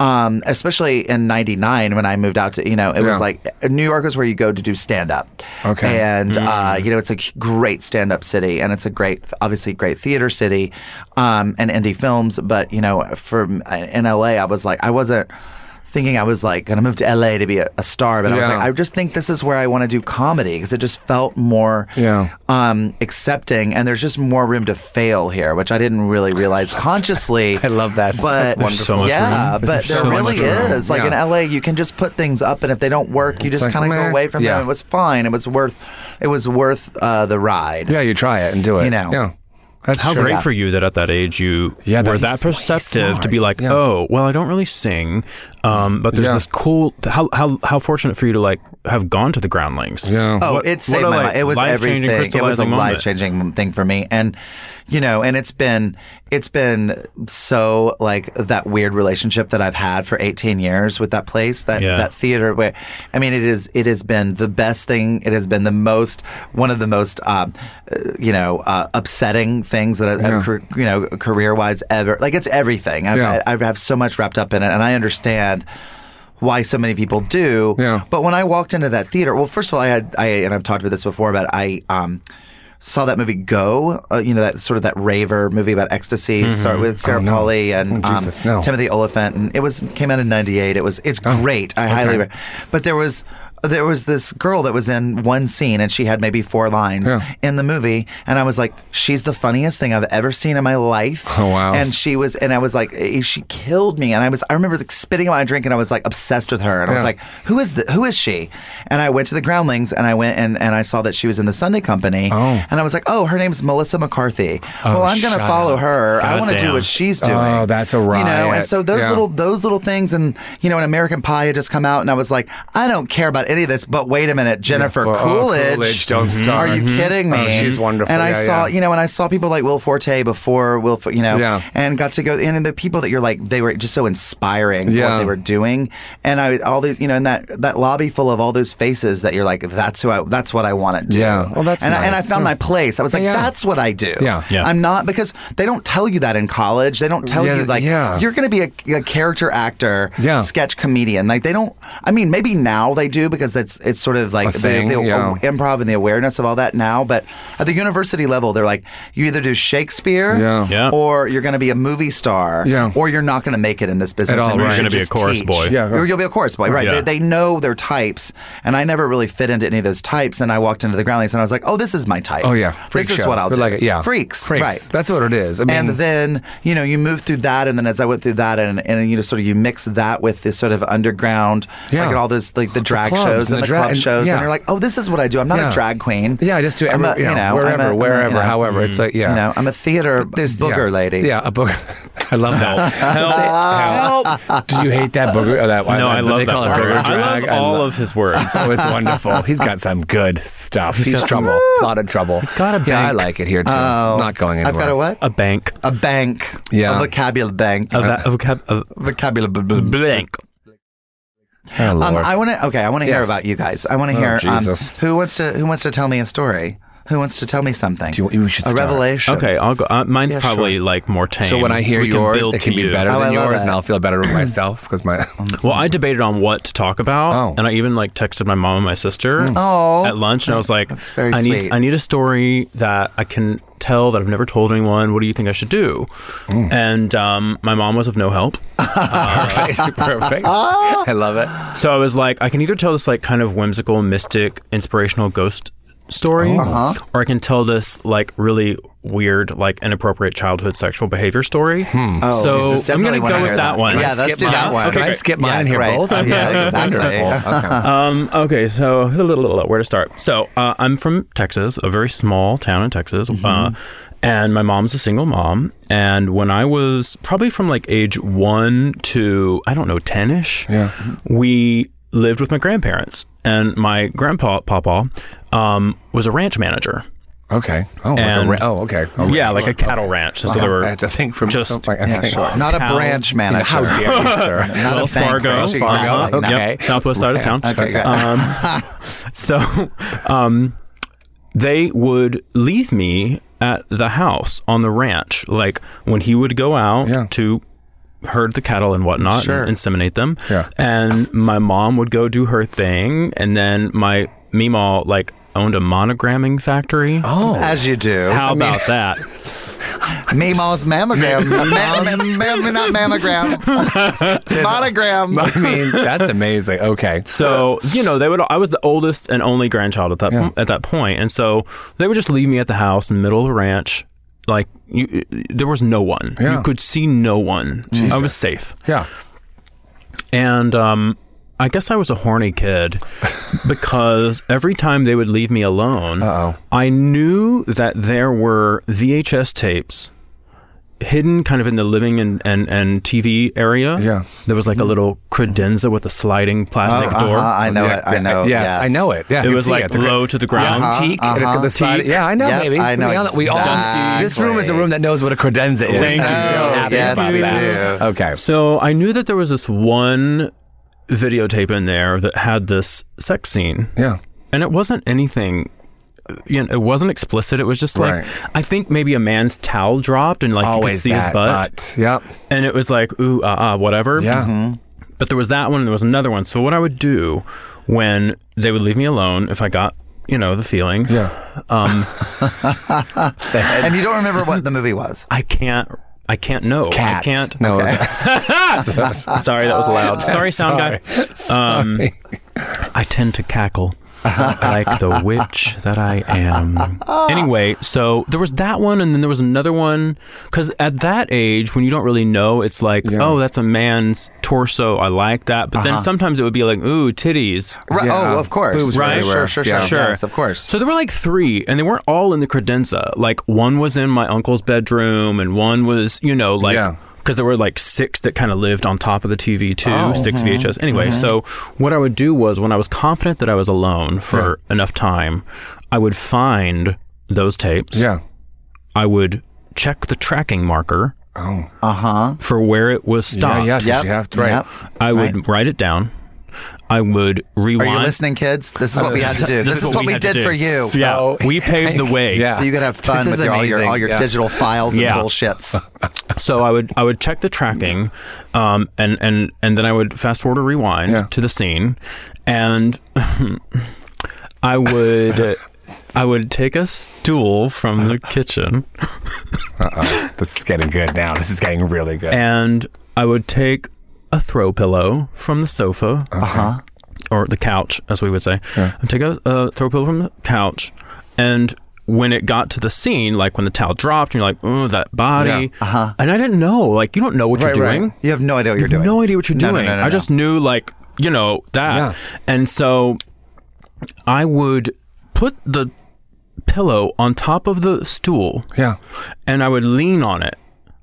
um, especially in '99 when I moved out to, you know, it Yeah. was like New York is where you go to do stand up. Okay. And uh, you know, it's a great stand up city, and it's a great, obviously, great theater city, um, and indie films. But you know, for in LA, I was like, I wasn't thinking I was like going to move to LA to be a, a star, but I was Yeah. like, I just think this is where I want to do comedy because it just felt more Yeah. um, accepting, and there's just more room to fail here, which I didn't really realize consciously. I love that. But That's wonderful. so much yeah, room. but There's there so really much room. is. Like in LA, you can just put things up, and if they don't work, you just like, kind of meh. go away from Yeah. them. It was fine. It was worth. It was worth uh, the ride. Yeah, you try it and do it. You know. Yeah. That's How true. great for you that at that age you Yeah, were that that he's perceptive to be smart. like, Yeah. oh, well, I don't really sing, um, but there's Yeah. this cool. How how how fortunate for you to like have gone to the Groundlings. Yeah. Oh, What- it what saved a, my like, life. It was life-changing, everything. It was a crystallizing moment. life changing thing for me, and you know, and it's been it's been so like that weird relationship that I've had for 18 years with that place, that Yeah. that theater. Where I mean, it is it has been the best thing. It has been the most one of the most um, uh, you know uh, upsetting things that I've, ever you know career wise ever. Like it's everything. I've, Yeah. I, I have so much wrapped up in it, and I understand why so many people do. Yeah. But when I walked into that theater, well, first of all, I had I and I've talked about this before, but I um saw that movie Go, uh, you know that sort of that raver movie about ecstasy, start with Sarah Oh, no. And Oh, um, no. Timothy Olyphant, and it was came out in '98. It was it's great. I highly, but there was. There was this girl that was in one scene and she had maybe four lines Yeah. in the movie. And I was like, she's the funniest thing I've ever seen in my life. Oh, wow. And she was, and I was like, eh, she killed me. And I was, I remember like spitting out my drink and I was like obsessed with her. And I was like, who is the, who is she? And I went to the Groundlings and I went and, and I saw that she was in the Sunday Company. Oh. And I was like, oh, her name's Melissa McCarthy. well, I'm going to follow up. her. I want to do what she's doing. Oh, that's a You know, and so those Yeah. little, those little things. And, you know, an American Pie had just come out and I was like, I don't care about any of this, but wait a minute, Jennifer Well, oh, Coolidge. Coolidge, don't mm-hmm. start. Are you mm-hmm. kidding oh, me? Oh, she's wonderful. And I Yeah, saw, yeah. you know, and I saw people like Will Forte before Will, you know, Yeah. and got to go in, and the people that you're like, they were just so inspiring Yeah. what they were doing, and I all these, you know, in that that lobby full of all those faces that you're like, that's who I, that's what I want to do. Yeah. Well, that's and I, and I found my place. I was like, Yeah. that's what I do. Yeah. Yeah. I'm not because they don't tell you that in college. They don't tell Yeah, you like yeah. you're going to be a, a character actor, Yeah. sketch comedian. Like they don't. I mean, maybe now they do because that's it's sort of like thing, the, the yeah. improv and the awareness of all that now. But at the university level, they're like, you either do Shakespeare, Yeah. Yeah. or you're going to be a movie star, Yeah. or you're not going to make it in this business. At all, and you right. should You're gonna be a chorus teach. boy. Yeah. You're- you'll be a chorus boy, right? Yeah. They, they know their types, and I never really fit into any of those types. And I walked into the Groundlings, and I was like, oh, this is my type. Oh yeah, Freak this is what I'll We do. Like. Yeah, freaks, freaks. right? That's what it is. I mean, and then you know you move through that, and then as I went through that, and and you know sort of you mix that with this sort of underground, Yeah. like and all those like the drag clubs shows and and the the dra- club and- shows, yeah. and you're like, oh, this is what I do. I'm not Yeah. a drag queen. yeah, I just do I'm every, a- you know, I'm a- wherever, a- wherever, you know, however. It's like yeah, You know, I'm a theater There's- booger yeah. lady. Yeah, a booger. I love that. Help! Help! Do you hate that booger? Or that No, I what love they that call it word. booger I drag. love all love- of his words. Oh, it's wonderful. He's got some good stuff. He's, got trouble. A lot of trouble. He's got a bank. Yeah, I like it here too. Oh, Not going anywhere. I've got a what? A bank. A bank. Yeah. A vocabulary bank. A, va- a, vocab- a vocabulary. blank. Oh, Um, I want to. Okay, I want to hear about you guys. I want to Oh, hear. Um, who wants to? Who wants to tell me a story? Who wants to tell me something? Do you- you should a start. revelation. Okay, I'll go. Uh, mine's Yeah, probably sure. like more tame. so when I hear We yours, build it can to be you. better Oh, I than love yours, that. and I'll feel better with myself because my. Well, I debated on what to talk about, Oh. and I even like texted my mom and my sister Oh. at lunch, and I was like, That's very "I need sweet. I need a story that I can tell that I've never told anyone. What do you think I should do?" Mm. And um, my mom was of no help, Perfect. Perfect. I love it. so I was like, I can either tell this like kind of whimsical, mystic, inspirational ghost story, Uh-huh. or I can tell this like really weird, like inappropriate childhood sexual behavior story. Oh, So, Jesus, I'm gonna go with hear that one. Yeah, Can I let's skip do that one. Okay, Can I great. skip mine Yeah, here right. both? Uh, yeah, exactly. Wonderful. Okay. Um, okay, so where to start? So uh, I'm from Texas, a very small town in Texas, uh, and my mom's a single mom. And when I was probably from like age one to I don't know ten ish, Yeah. we lived with my grandparents, and my grandpa Papa um, was a ranch manager. Okay. Oh, like a ra- oh, okay. Yeah, like a cattle ranch. So there were I had to think from just- oh, Yeah, sure. Not a branch manager. How dare you, sir? Not Wells a Fargo, branch, Fargo, exactly. Okay. Yep, southwest side of town. Okay. Um, so, um, they would leave me at the house on the ranch. Like when he would go out Yeah. to herd the cattle and whatnot Sure. and inseminate them. Yeah. And my mom would go do her thing, and then my Meemaw like owned a monogramming factory. Oh, As you do. How about that? Meemaw's mammogram. Ma- ma- ma- not mammogram. Monogram. I mean, that's amazing. Okay. So you know, they would. I was the oldest and only grandchild at that po- at that point, and so they would just leave me at the house in the middle of the ranch. Like you, there was no one. Yeah. You could see no one. I was safe. Yeah. And um, I guess I was a horny kid because every time they would leave me alone, Uh-oh. I knew that there were VHS tapes hidden kind of in the living and, and, and TV area. Yeah. There was like a little credenza with a sliding plastic Oh, door. uh-huh, I know Yeah, it. I know. Yes, I know it. Yeah, I It can was see like The low to the ground. Yeah, antique. and it's got the side. Teak. Yeah, I know, Yep, baby. I know We all, we all this room is a room that knows what a credenza is. Thank you. I'm happy yes, about we that. do. Okay. So I knew that there was this one videotape in there that had this sex scene. Yeah. and it wasn't anything you know, it wasn't explicit. It was just like Right. I think maybe a man's towel dropped and like you could see that his butt, Yep. and it was like ooh ah ah whatever. Yeah. But there was that one and there was another one. So what I would do when they would leave me alone if I got you know the feeling, Yeah. um, And you don't remember what the movie was? I can't. I can't know. Cats. I can't. No. it was- Sorry, that was loud. Sorry, sound guy. Um, I tend to cackle like the witch that I am. Anyway, so there was that one, and then there was another one. Because at that age, when you don't really know, it's like, oh, that's a man's torso. I like that. But then uh-huh. sometimes it would be like, ooh, titties. Right, Yeah. Oh, of course. Boobs Right? Sure, sure, sure, Yeah. sure. Sure. Yes, of course. So there were like three, and they weren't all in the credenza. Like one was in my uncle's bedroom, and one was, you know, like Yeah. Because there were like six that kind of lived on top of the TV too, Oh. six Mm-hmm. VHS. Anyway, so what I would do was when I was confident that I was alone for enough time, I would find those tapes. yeah. I would check the tracking marker Oh. Uh huh. for where it was Yeah. stopped. Yeah. 'cause Yep. You have to. Right. Yep. I would write it down. I would rewind. Are rewind. you listening, kids? This is what we had to do. This, is what we had to did for you. Yeah, we paved the way. Yeah. You could have fun This with your, all your all your Yeah. digital files and Yeah. bullshits. So I would I would check the tracking, um, and and and then I would fast forward or rewind Yeah. to the scene, and I would I would take a stool from the kitchen. This is getting good now. This is getting really good. and I would take a throw pillow from the sofa, Uh-huh. or the couch, as we would say. I'd take a, a throw pillow from the couch, and when it got to the scene, like when the towel dropped, and you're like, oh, that body, Yeah. Uh-huh. and I didn't know, like you don't know what Right, you're doing. right. doing. You have no idea what you're You have doing. no idea what you're No, no, doing. no, no, I no. just knew, like, you know, that. Yeah. And so I would put the pillow on top of the stool yeah. and I would lean on it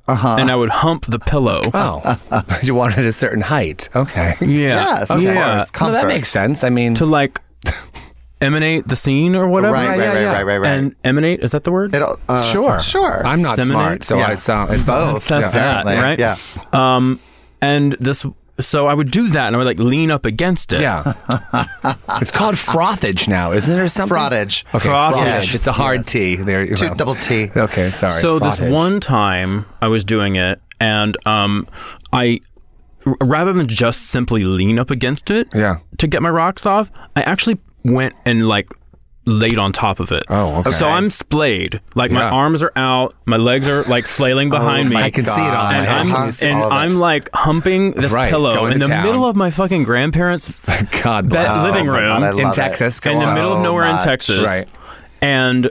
Uh-huh. and I would hump the pillow. Oh. you wanted a certain height. Okay. yeah. Yes, of yeah. course. No, that makes sense. I mean, To like emanate the scene or whatever. Right, right, yeah, right, yeah. right, right, right. And emanate, is that the word? It'll, uh, sure. Sure. I'm not Seminate? smart, so Yeah. I sound it's both. That's that, apparently. right? Yeah. Um, and this, so I would do that and I would like lean up against it. Yeah. it's called frothage now, isn't it, or something? Frottage. Okay, Frottage. frottage. It's a hard Yes. T. There you Two go. double T. Okay, sorry. So this one time I was doing it, and um, I r- rather than just simply lean up against it Yeah. to get my rocks off, I actually went and like laid on top of it. Oh, okay. So I'm splayed, like my Yeah. arms are out, my legs are like flailing oh, behind me. I can see it on God. my and. I'm, and All of. I'm like humping this Right, pillow going in to the town. middle of my fucking grandparents' God bed, bless. living Oh my room God, I in it. Texas. Go in the on. middle of So nowhere in. Texas, Right. and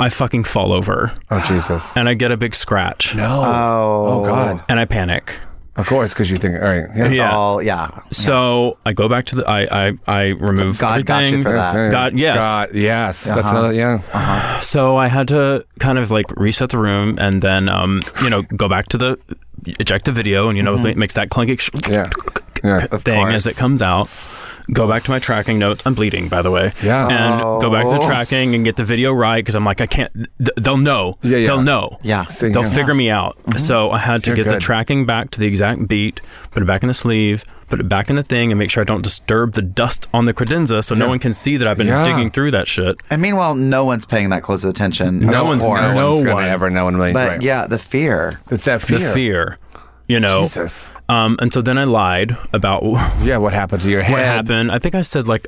I fucking fall over Oh Jesus. and I get a big scratch No. Oh. Oh God. and I panic. Of course, because you think, all right. Yeah. It's Yeah. all, yeah. So I go back to the I I, I remove God got you everything. for that. Yeah. God, yes. God, yes. That's Uh-huh. another. Yeah. So I had to kind of like reset the room and then um you know go back to the eject the video and you know if it makes that clinking sh- Mm-hmm. Yeah. Yeah. Of thing course. as it comes out. Go back to my tracking notes. I'm bleeding, by the way. Yeah. And go back to the Oh. tracking and get the video right because I'm like, I can't. Th- they'll know. Yeah, yeah. They'll know. Yeah. See, They'll yeah. figure me out. Mm-hmm. So I had to You're get the tracking back to the exact beat, put it back in the sleeve, put it back in the thing, and make sure I don't disturb the dust on the credenza so no one can see that I've been Yeah. digging through that shit. And meanwhile, no one's paying that close of attention. No of one's- course. No, No one's one. gonna ever know in a million. But right. yeah, the fear. it's that fear. The fear. You know. Jesus. Um, and so then I lied about Yeah, what happened to your head? What happened. I think I said like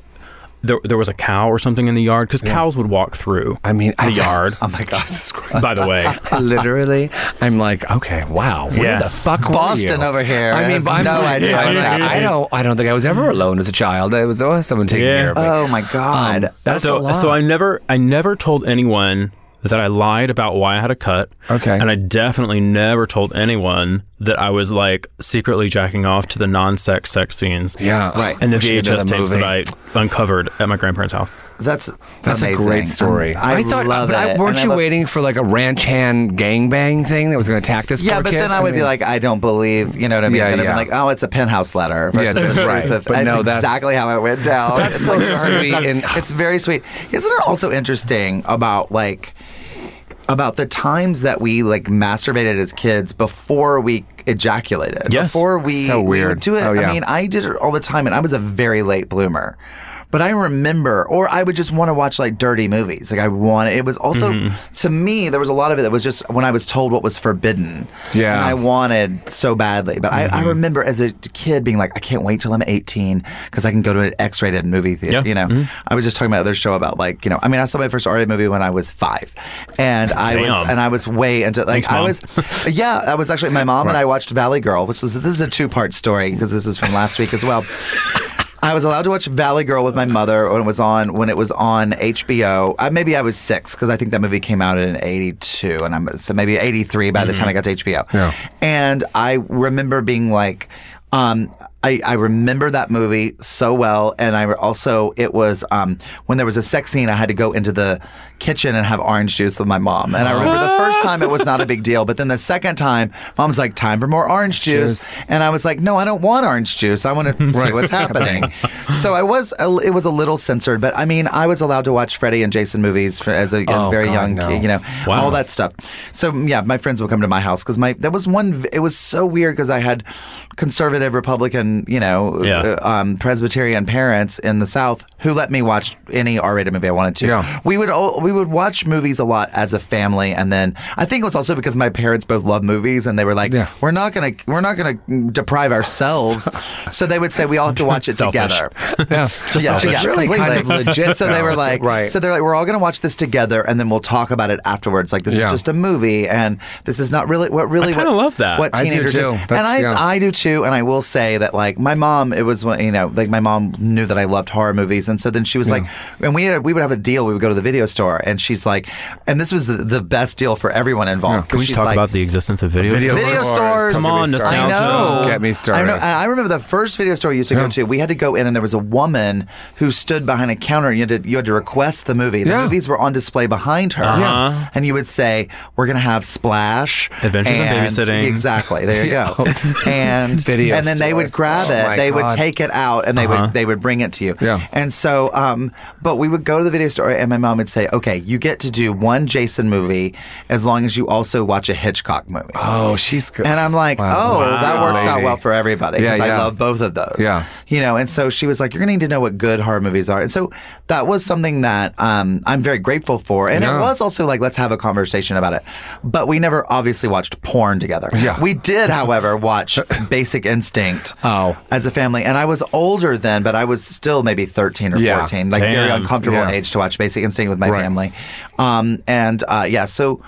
there, there was a cow or something in the yard because cows would walk through I mean, the I- yard. Oh my gosh. by the way, Literally, I'm like, okay, wow, where Yeah. the fuck were you? Boston over here I mean, has but I'm no like- idea I, what's I- I don't. I don't think I was ever alone as a child. There was always someone taking Yeah. care of me. Oh my God. That's a so lot. so I never I never told anyone that I lied about why I had a cut. Okay. And I definitely never told anyone that I was like secretly jacking off to the non-sex sex scenes. yeah, Right. And the We VHS tapes movie. that I uncovered at my grandparents' house. That's That's amazing. a great story. Um, I, thought, love but I- it. weren't And I you love- waiting for like a ranch hand gangbang thing that was going to attack this? Yeah, poor but kid? then I would be mean- like, I don't believe, you know what I mean? Yeah, Then I'd yeah. be like, oh, it's a penthouse letter versus Yeah, the truth right. of. But That's no, that's- exactly how it went down. That's It's so like, sweet and- it's very sweet. Isn't it also interesting about like about the times that we like masturbated as kids before we ejaculated? Yes. Before we So we would do it. Oh, yeah. I mean, I did it all the time, and I was a very late bloomer. But I remember, or I would just want to watch like dirty movies. Like I wanted. It was also Mm-hmm. to me there was a lot of it that was just when I was told what was forbidden. Yeah. and I wanted so badly. But I, I remember as a kid being like, I can't wait till I'm 18 because I can go to an X-rated movie theater. Yeah. You know, I was just talking about other show about like you know. I mean, I saw my first R-rated movie when I was five, and I was and I was way into like Thanks, I was. yeah, I was actually my mom and I watched Valley Girl, which was this is a two part story because this is from last week as well. I was allowed to watch Valley Girl with my mother when it was on when it was on HBO. Uh, maybe I was six because I think that movie came out in '82, and I'm so maybe '83 by the time I got to HBO. Yeah. And I remember being like, um, I, I remember that movie so well, and I also it was um, when there was a sex scene. I had to go into the kitchen and have orange juice with my mom, and I remember the first time it was not a big deal, but then the second time, mom's like, "Time for more orange juice," and I was like, "No, I don't want orange juice. I want to see what's happening." so I was a, it was a little censored, but I mean, I was allowed to watch Freddie and Jason movies for, as a, a Oh, very God, young no. kid, you know, Wow. all that stuff. So yeah, my friends would come to my house because my there was one. It was so weird because I had conservative Republican, you know, Yeah. uh, um, Presbyterian parents in the South who let me watch any R-rated movie I wanted to. Yeah. We would all, we would watch movies a lot as a family, and then I think it was also because my parents both love movies, and they were like, Yeah. "We're not gonna we're not gonna deprive ourselves," so they would say we all have to watch it together. yeah, Yeah, yeah, really kind of completely. legit. So they were like, right. So they're like, we're all going to watch this together, and then we'll talk about it afterwards. Like this Yeah. is just a movie, and this is not really what really. I kinda love that. What I do teenagers too. and I yeah. I do too. And I will say that like my mom, it was when you know like my mom knew that I loved horror movies, and so then she was like, and we had, we would have a deal. We would go to the video store, and she's like, and this was the, the best deal for everyone involved. Can we she's talk like, about the existence of video? Video stores? Video stores. stores. Come on, started. I know. Get me started. I know. I remember the first video store you used to go to. We had to go in, and there was a woman who stood behind a counter. And you had to you had to request the movie. The Yeah. movies were on display behind her, Uh-huh. and you would say, "We're going to have Splash, Adventures in and- Babysitting. Exactly. There you go. and Video and then they would grab Oh it. my they would take it out, and they Uh-huh. would they would bring it to you. Yeah. And so, um, but we would go to the video store, and my mom would say, "Okay, you get to do one Jason movie as long as you also watch a Hitchcock movie." oh, she's good. And I'm like, Wow. oh, Wow. that works out well for everybody Yeah, because yeah. I love both of those. Yeah. You know, and so she was like, you're going to need to know what good horror movies are. And so that was something that um, I'm very grateful for. And Yeah. it was also like, let's have a conversation about it. But we never obviously watched porn together. Yeah. We did, however, watch Basic Instinct Oh. as a family. And I was older then, but I was still maybe 13 or Yeah. 14, like very uncomfortable Yeah. age to watch Basic Instinct with my Right. family. Um, and uh, yeah, so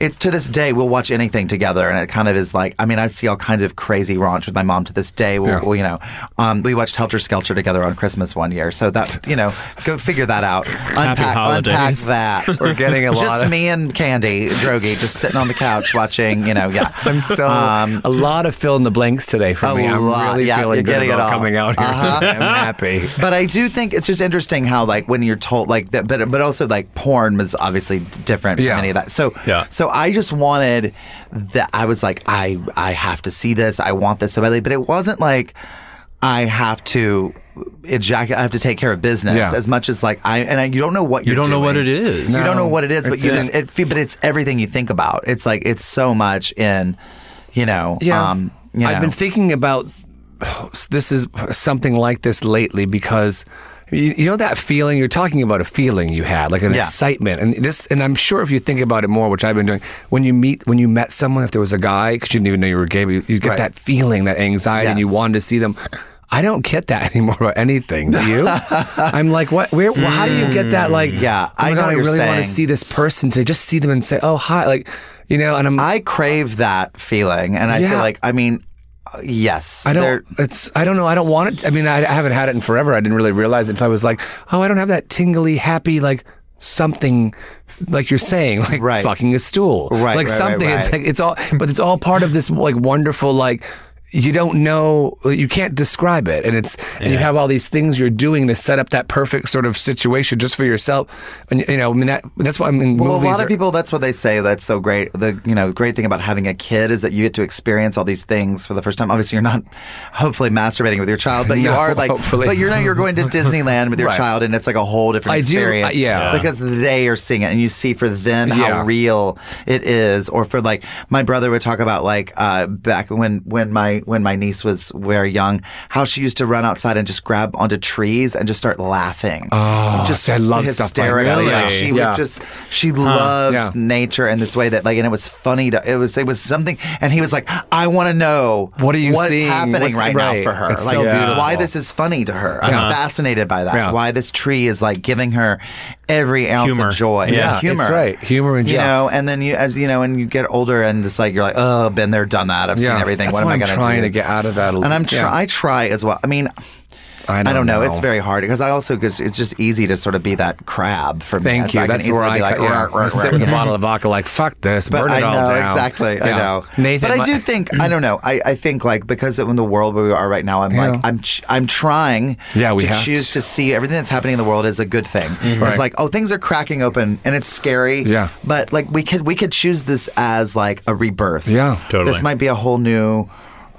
it's to this day we'll watch anything together, and it kind of is like I mean I see all kinds of crazy raunch with my mom to this day. We'll, Yeah. we'll, you know, um, we watched Helter Skelter together on Christmas one year, so that you know, go figure that out. Unpack, unpack that. We're getting a lot just of- me and Candy Droege just sitting on the couch watching. You know, yeah. I'm so Um, a lot of fill in the blanks today for me. I'm lot. really Yeah, feeling good about coming out here. Uh-huh. today. I'm happy. But I do think it's just interesting how like when you're told like that, but but also like porn was obviously different Yeah. from any of that. So Yeah. So I just wanted that. I was like, I I have to see this. I want this so badly. But it wasn't like I have to ejaculate. I have to take care of business Yeah. as much as like I and I, you don't know what You you're don't know what it is. You don't know what it is, but It's you just it, fe- but it's everything you think about. It's like it's so much in, you know. Um, you I've know. been thinking about this is something like this lately because You, you know that feeling you're talking about a feeling you had, like an Yeah. excitement, and this, and I'm sure if you think about it more, which I've been doing, when you meet, when you met someone, if there was a guy, because you didn't even know you were gay, but you, you get Right. that feeling, that anxiety, and you Yes. wanted to see them. I don't get that anymore about anything. Do you? I'm like, what? Where? well, how do you get that? Like, mm. Yeah, oh I God, I really want to see this person to just see them and say, oh hi, like, you know, and I'm. I crave that feeling, and I feel like I mean, yes, I don't. It's. I don't know. I don't want it. I mean, I, I haven't had it in forever. I didn't really realize it until I was like, oh, I don't have that tingly, happy, like something, like you're saying, like Right. fucking a stool, Right, Like right, something. right, It's like it's all, but it's all part of this like wonderful like. You don't know, you can't describe it, and it's and you have all these things you're doing to set up that perfect sort of situation just for yourself, and you know, I mean that that's why I mean Well, movies a lot are, of people, that's what they say. That's so great. The you know great thing about having a kid is that you get to experience all these things for the first time. Obviously, you're not hopefully masturbating with your child, but you No, are like, hopefully. but you're not. You're going to Disneyland with your Right. child, and it's like a whole different I do- experience. uh, yeah. because they are seeing it, and you see for them Yeah. how real it is. Or for like my brother would talk about like uh, back when when my when my niece was very young, how she used to run outside and just grab onto trees and just start laughing. Oh, just see, I love stuff like that. hysterically. Like she Yeah. would just she loved Yeah. nature in this way that like and it was funny to it was it was something and he was like I want to know What are you what's seeing? happening What's- right, right. now for her It's like so beautiful. why this is funny to her I'm Yeah. fascinated by that Yeah. why this tree is like giving her every ounce Humor. of joy Yeah, and humor it's right. Humor and joy. you know and then you as you know and you get older and just like you're like oh been there done that I've seen everything That's what am I I'm gonna trying do to get out of that. a and I'm try yeah. I try as well I mean I don't, know. It's very hard because I also because it's just easy to sort of be that crab for me. Thank It's- you. I That's where I be like, yeah. "Rah, rah, I sit with a bottle of vodka, like fuck this, But burn I it all know down. exactly. I know. Nathan, but I do think I don't know. I, I think like because in the world where we are right now, I'm Yeah. like I'm ch- I'm trying Yeah, we to have choose to. to see everything that's happening in the world as a good thing. Mm-hmm. Right. It's like oh things are cracking open and it's scary. Yeah. But like we could we could choose this as like a rebirth. Yeah. Totally. This might be a whole new.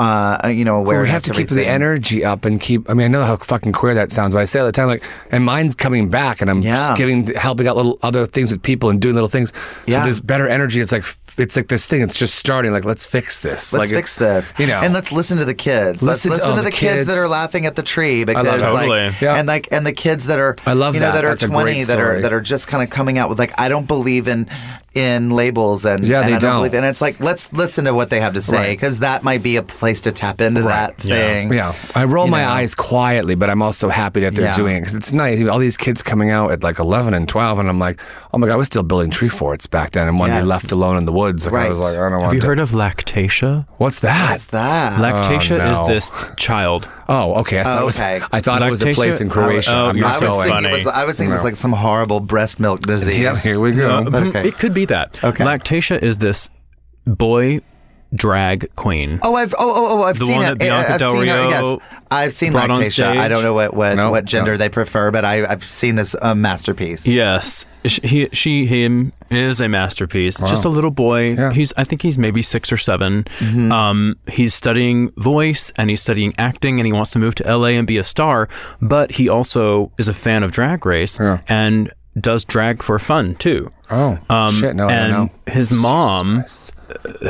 Uh, you know, Well, we have to keep the energy up and keep. I mean, I know how fucking queer that sounds, but I say all the time, like, and mine's coming back, and I'm Yeah. just giving, helping out little other things with people and doing little things. Yeah. So there's better energy. It's like it's like this thing. It's just starting. Like, let's fix this. Let's like, fix this. You know, and let's listen to the kids. Let's Listen to- listen oh, to the the kids. kids. that are laughing at the tree because love that. like Totally. Yeah. and like and the kids that are I love you know that. that are That's a great 20 that are that are just kind of coming out with like I don't believe in in labels and Yeah, and they I don't, don't. believe and it's like let's listen to what they have to say Right. because that might be a place to tap into that thing. Yeah, I roll You my know. eyes quietly, but I'm also happy that they're Yeah. doing it because it's nice. All these kids coming out at like 11 and 12, and I'm like, oh my god, I was still building tree forts back then, and one day Yes. left alone in the woods. Like, I was like, I don't Have want you to. heard of lactatia? What's that? What's that? Lactatia Oh, no. is this child. Oh, okay. I thought, Oh, it, was, okay. I thought it was a place in Croatia. Oh, I'm you're I not was going. thinking it was I was thinking it was like some horrible breast milk disease. Yeah, here we go. Uh, Okay. It could be that. Okay. Lactatia is this boy drag queen. Oh, I've oh oh, oh I've The seen one it. that Bianca I've Del seen her, Rio Yes, I've seen brought lactatia. I don't know what what, No, what gender no. they prefer, but I, I've seen this um, masterpiece. Yes, he, she, him is a masterpiece. Just a little boy. Yeah. He's, I think he's maybe six or 7 Mm-hmm. Um, he's studying voice and he's studying acting, and he wants to move to LA and be a star. But he also is a fan of Drag Race Yeah. and does drag for fun too. Oh, Um, shit. No, I and don't know. his mom,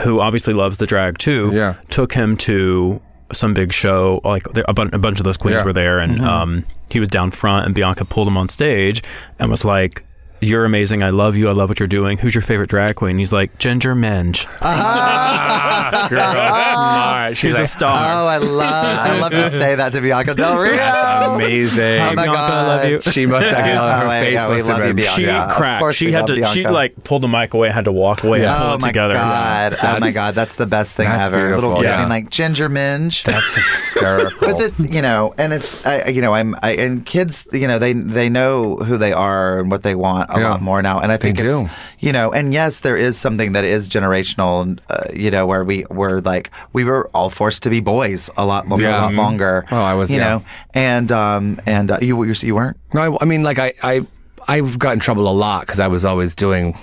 who obviously loves the drag too, Yeah. took him to some big show. Like a, bun- a bunch of those queens Yeah. Mm-hmm. were there, and um, he was down front, and Bianca pulled him on stage and was like. You're amazing. I love you. I love what you're doing. Who's your favorite drag queen? He's like Ginger Minge. Ah. Girl, ah. smart. She's a star. Oh, I love I love to say that to Bianca Del Rio. amazing. Oh my Bianca, god, I love you. She must have. Oh, her yeah, face yeah, must love have you, been. Bianca. she cracked. She had love to. She like pulled the mic away. Had to walk away and pull Oh it my together. god! oh my god! That's the best thing That's ever. Little beautiful, kid yeah. being like Ginger Minge. That's hysterical. But the, you know, and it's I, you know, I'm I, and kids, you know, they they know who they are and what they want a Yeah. lot more now. And I think it's do. you know, and yes, there is something that is generational. Uh, you know, where we were like we were all forced to be boys a lot, lo- Yeah. a lot longer. Oh, I was, you yeah. know, and um and uh, you you you weren't. No, I, I mean, like I, I, I've got in trouble a lot because I was always doing.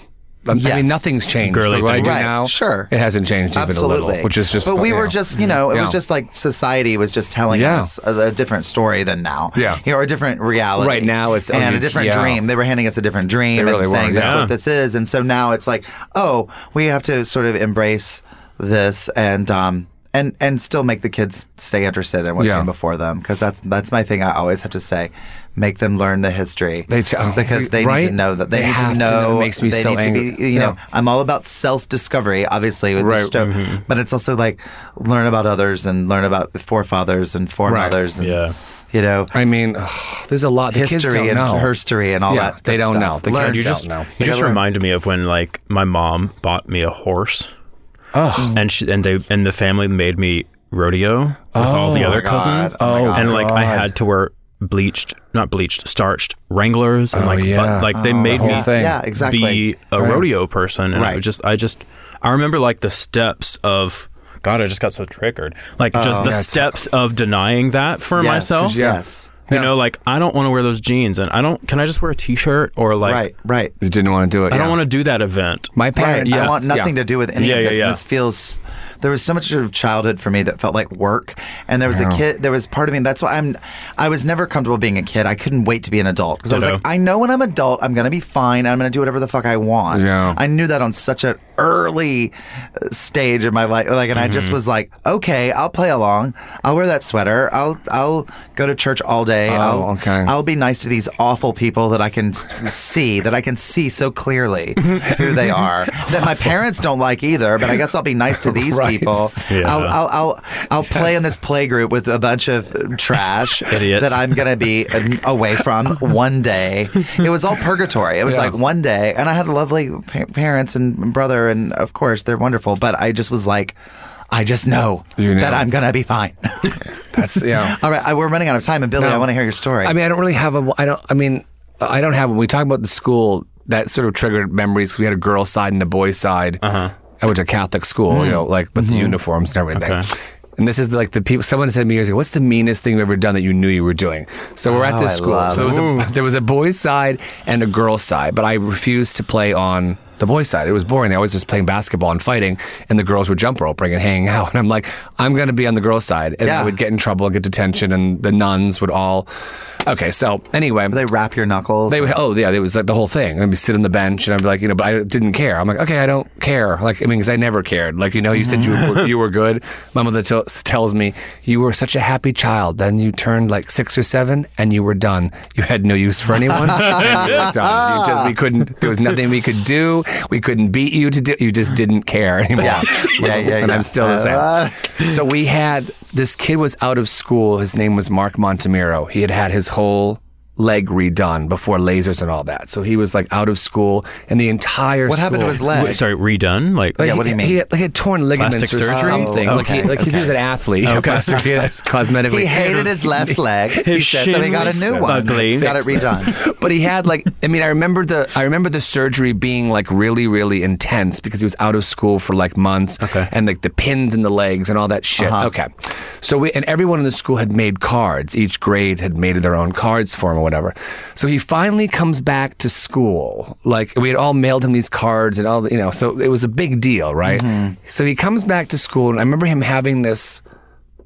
I mean, nothing's changed. Girly what I do Right, now, sure. it hasn't changed even a Absolutely, little, which is just. But we were know. just, you know, it Yeah. was just like society was just telling Yeah. us a, a different story than now. Yeah. you know, a different reality. Right now it's- and you- a different yeah. dream. They were handing us a different dream They and really were, saying that's yeah. what this is. And so now it's like, oh, we have to sort of embrace this and um and and still make the kids stay interested in what Yeah. came before them because that's that's my thing. I always have to say, make them learn the history They t- oh, because they need to know that they, They need have to to know. know. It makes me they so need angry. to be. You know, Yeah. I'm all about self discovery, obviously with Right, the show, mm-hmm. but it's also like learn about others and learn about the forefathers and foremothers. And, Yeah. you know, I mean, ugh, there's a lot. The kids history don't and know. herstory and all Yeah, that. they don't stuff. know. The Learn kids You don't just know. you just learn. reminded me of when like my mom bought me a horse, Oh, and she and they and the family made me rodeo with all the Oh other oh my God. cousins. Oh, oh and like I had to wear bleached, not bleached, starched Wranglers, and Oh, like yeah. but, like they oh, made whole me thing. Yeah, exactly. be a rodeo person, and Right. I just I just I remember like the steps of. God, I just got so triggered. Like oh, just the Yeah, it's- steps of denying that for Yes, myself. Yes. You Yeah. know, like I don't want to wear those jeans, and I don't. Can I just wear a t-shirt or like? right. Right. you didn't want to do it. I yeah. don't want to do that event. My Right. parents. I Yes. want nothing yeah. to do with any Yeah, of yeah, this. yeah. And this feels. There was so much of childhood for me that felt like work, and there was a kid. There was part of me. That's why I'm. I was never comfortable being a kid. I couldn't wait to be an adult because I was like, I know when I'm adult, I'm gonna be fine. I'm gonna do whatever the fuck I want. Yeah. I knew that on such an early stage of my life. Like, and I Mm-hmm. just was like, okay, I'll play along. I'll wear that sweater. I'll I'll go to church all day. I'll, Oh, okay. I'll be nice to these awful people that I can see that I can see so clearly who they are that my parents don't like either. But I guess I'll be nice to these Right. people. Yeah. I'll, I'll I'll I'll play in this play group with a bunch of trash Idiots. that I'm gonna be uh, away from one day. It was all purgatory. It was Yeah. like one day, and I had lovely pa- parents and brother, and of course they're wonderful. But I just was like. I just know, You know. that I'm gonna be fine. That's yeah. All right, I, we're running out of time, and Billy, No. I want to hear your story. I mean, I don't really have a. I don't. I mean, I don't have. When we talk about the school, that sort of triggered memories. 'cause we had a girl's side and a boy's side. Uh-huh. I went to a Catholic school, you know, like with the uniforms and everything. Okay. And this is like the people. Someone said to me years ago, "What's the meanest thing you've ever done that you knew you were doing?" So we're at Oh, this I school. So there was, a, there was a boys' side and a girls' side, but I refused to play on the boys' side. It was boring. They always just playing basketball and fighting, and the girls would jump roping and hanging out. And I'm like, I'm going to be on the girls' side, and Yeah. I would get in trouble and get detention, and the nuns would all. Okay, so anyway, they wrap your knuckles. they would, oh yeah, it was like the whole thing. I'd be sit on the bench and I'd be like, you know, but I didn't care. I'm like, okay, I don't care. Like, I mean, because I never cared. Like, you know, you said you were, mm-hmm. you were good. My mother t- tells me you were such a happy child. Then you turned like six or seven and you were done. You had no use for anyone. you were done. You just we couldn't. There was nothing we could do. We couldn't beat you to do. You just didn't care anymore. Yeah, yeah, yeah. and yeah. I'm still the same. Uh, So we had this kid was out of school. His name was Mark Montemiro. He had had his whole leg redone before lasers and all that. So he was like out of school, and the entire what happened to his leg? Wait, sorry, redone? Like, Like Yeah, what do you mean? He had, he had torn ligaments Plastic or surgery? something. Oh, like he, okay, he was an athlete. Okay. Plastic- he had cosmetically. he hated his left leg. he said, so he got a new one. ugly. Got it redone. but he had like I mean I remember the I remember the surgery being like really really intense because he was out of school for like months Okay. and like the pins in the legs and all that shit. Uh-huh. Okay. So we and everyone in the school had made cards. Each grade had made their own cards for him or whatever. So he finally comes back to school. Like we had all mailed him these cards and all the, you know, so it was a big deal, right? Mm-hmm. So he comes back to school and I remember him having this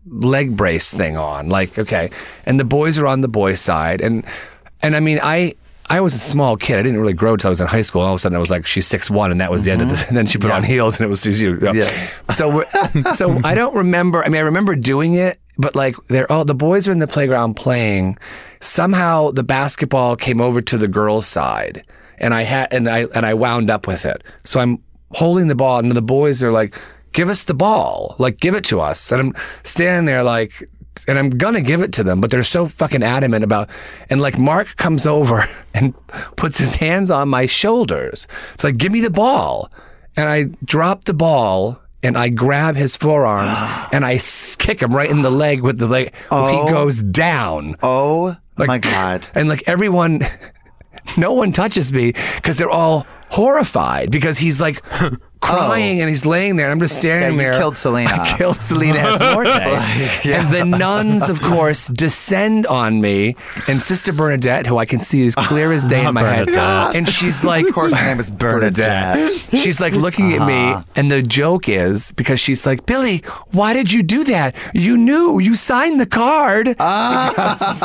leg brace thing on. Like, okay. And the boys are on the boys' side. And and I mean, I I was a small kid. I didn't really grow till I was in high school. All of a sudden, I was like, she's six one, and that was the end of this. Mm-hmm. And then she put on heels, and it was you. know. Yeah. So so I don't remember. I mean, I remember doing it, but like they're all the boys are in the playground playing. Somehow the basketball came over to the girls' side, and I had and I and I wound up with it. So I'm holding the ball, and the boys are like, "Give us the ball, like give it to us." And I'm standing there like. And I'm gonna give it to them, but they're so fucking adamant about. And like Mark comes over and puts his hands on my shoulders. It's like, give me the ball. And I drop the ball and I grab his forearms and I kick him right in the leg with the leg. Oh. He goes down. Oh Like- my god! And like everyone, no one touches me because they're all horrified because he's like crying oh. and he's laying there and I'm just staring Yeah, you there. killed Selena. I killed Selena Esmorte. And the nuns, of course, descend on me and Sister Bernadette, who I can see as clear as day in my head. Bernadette. And she's like, Of course, her name is Bernadette. She's like looking at me, uh-huh. and the joke is because she's like, Billy, why did you do that? You knew you signed the card. because,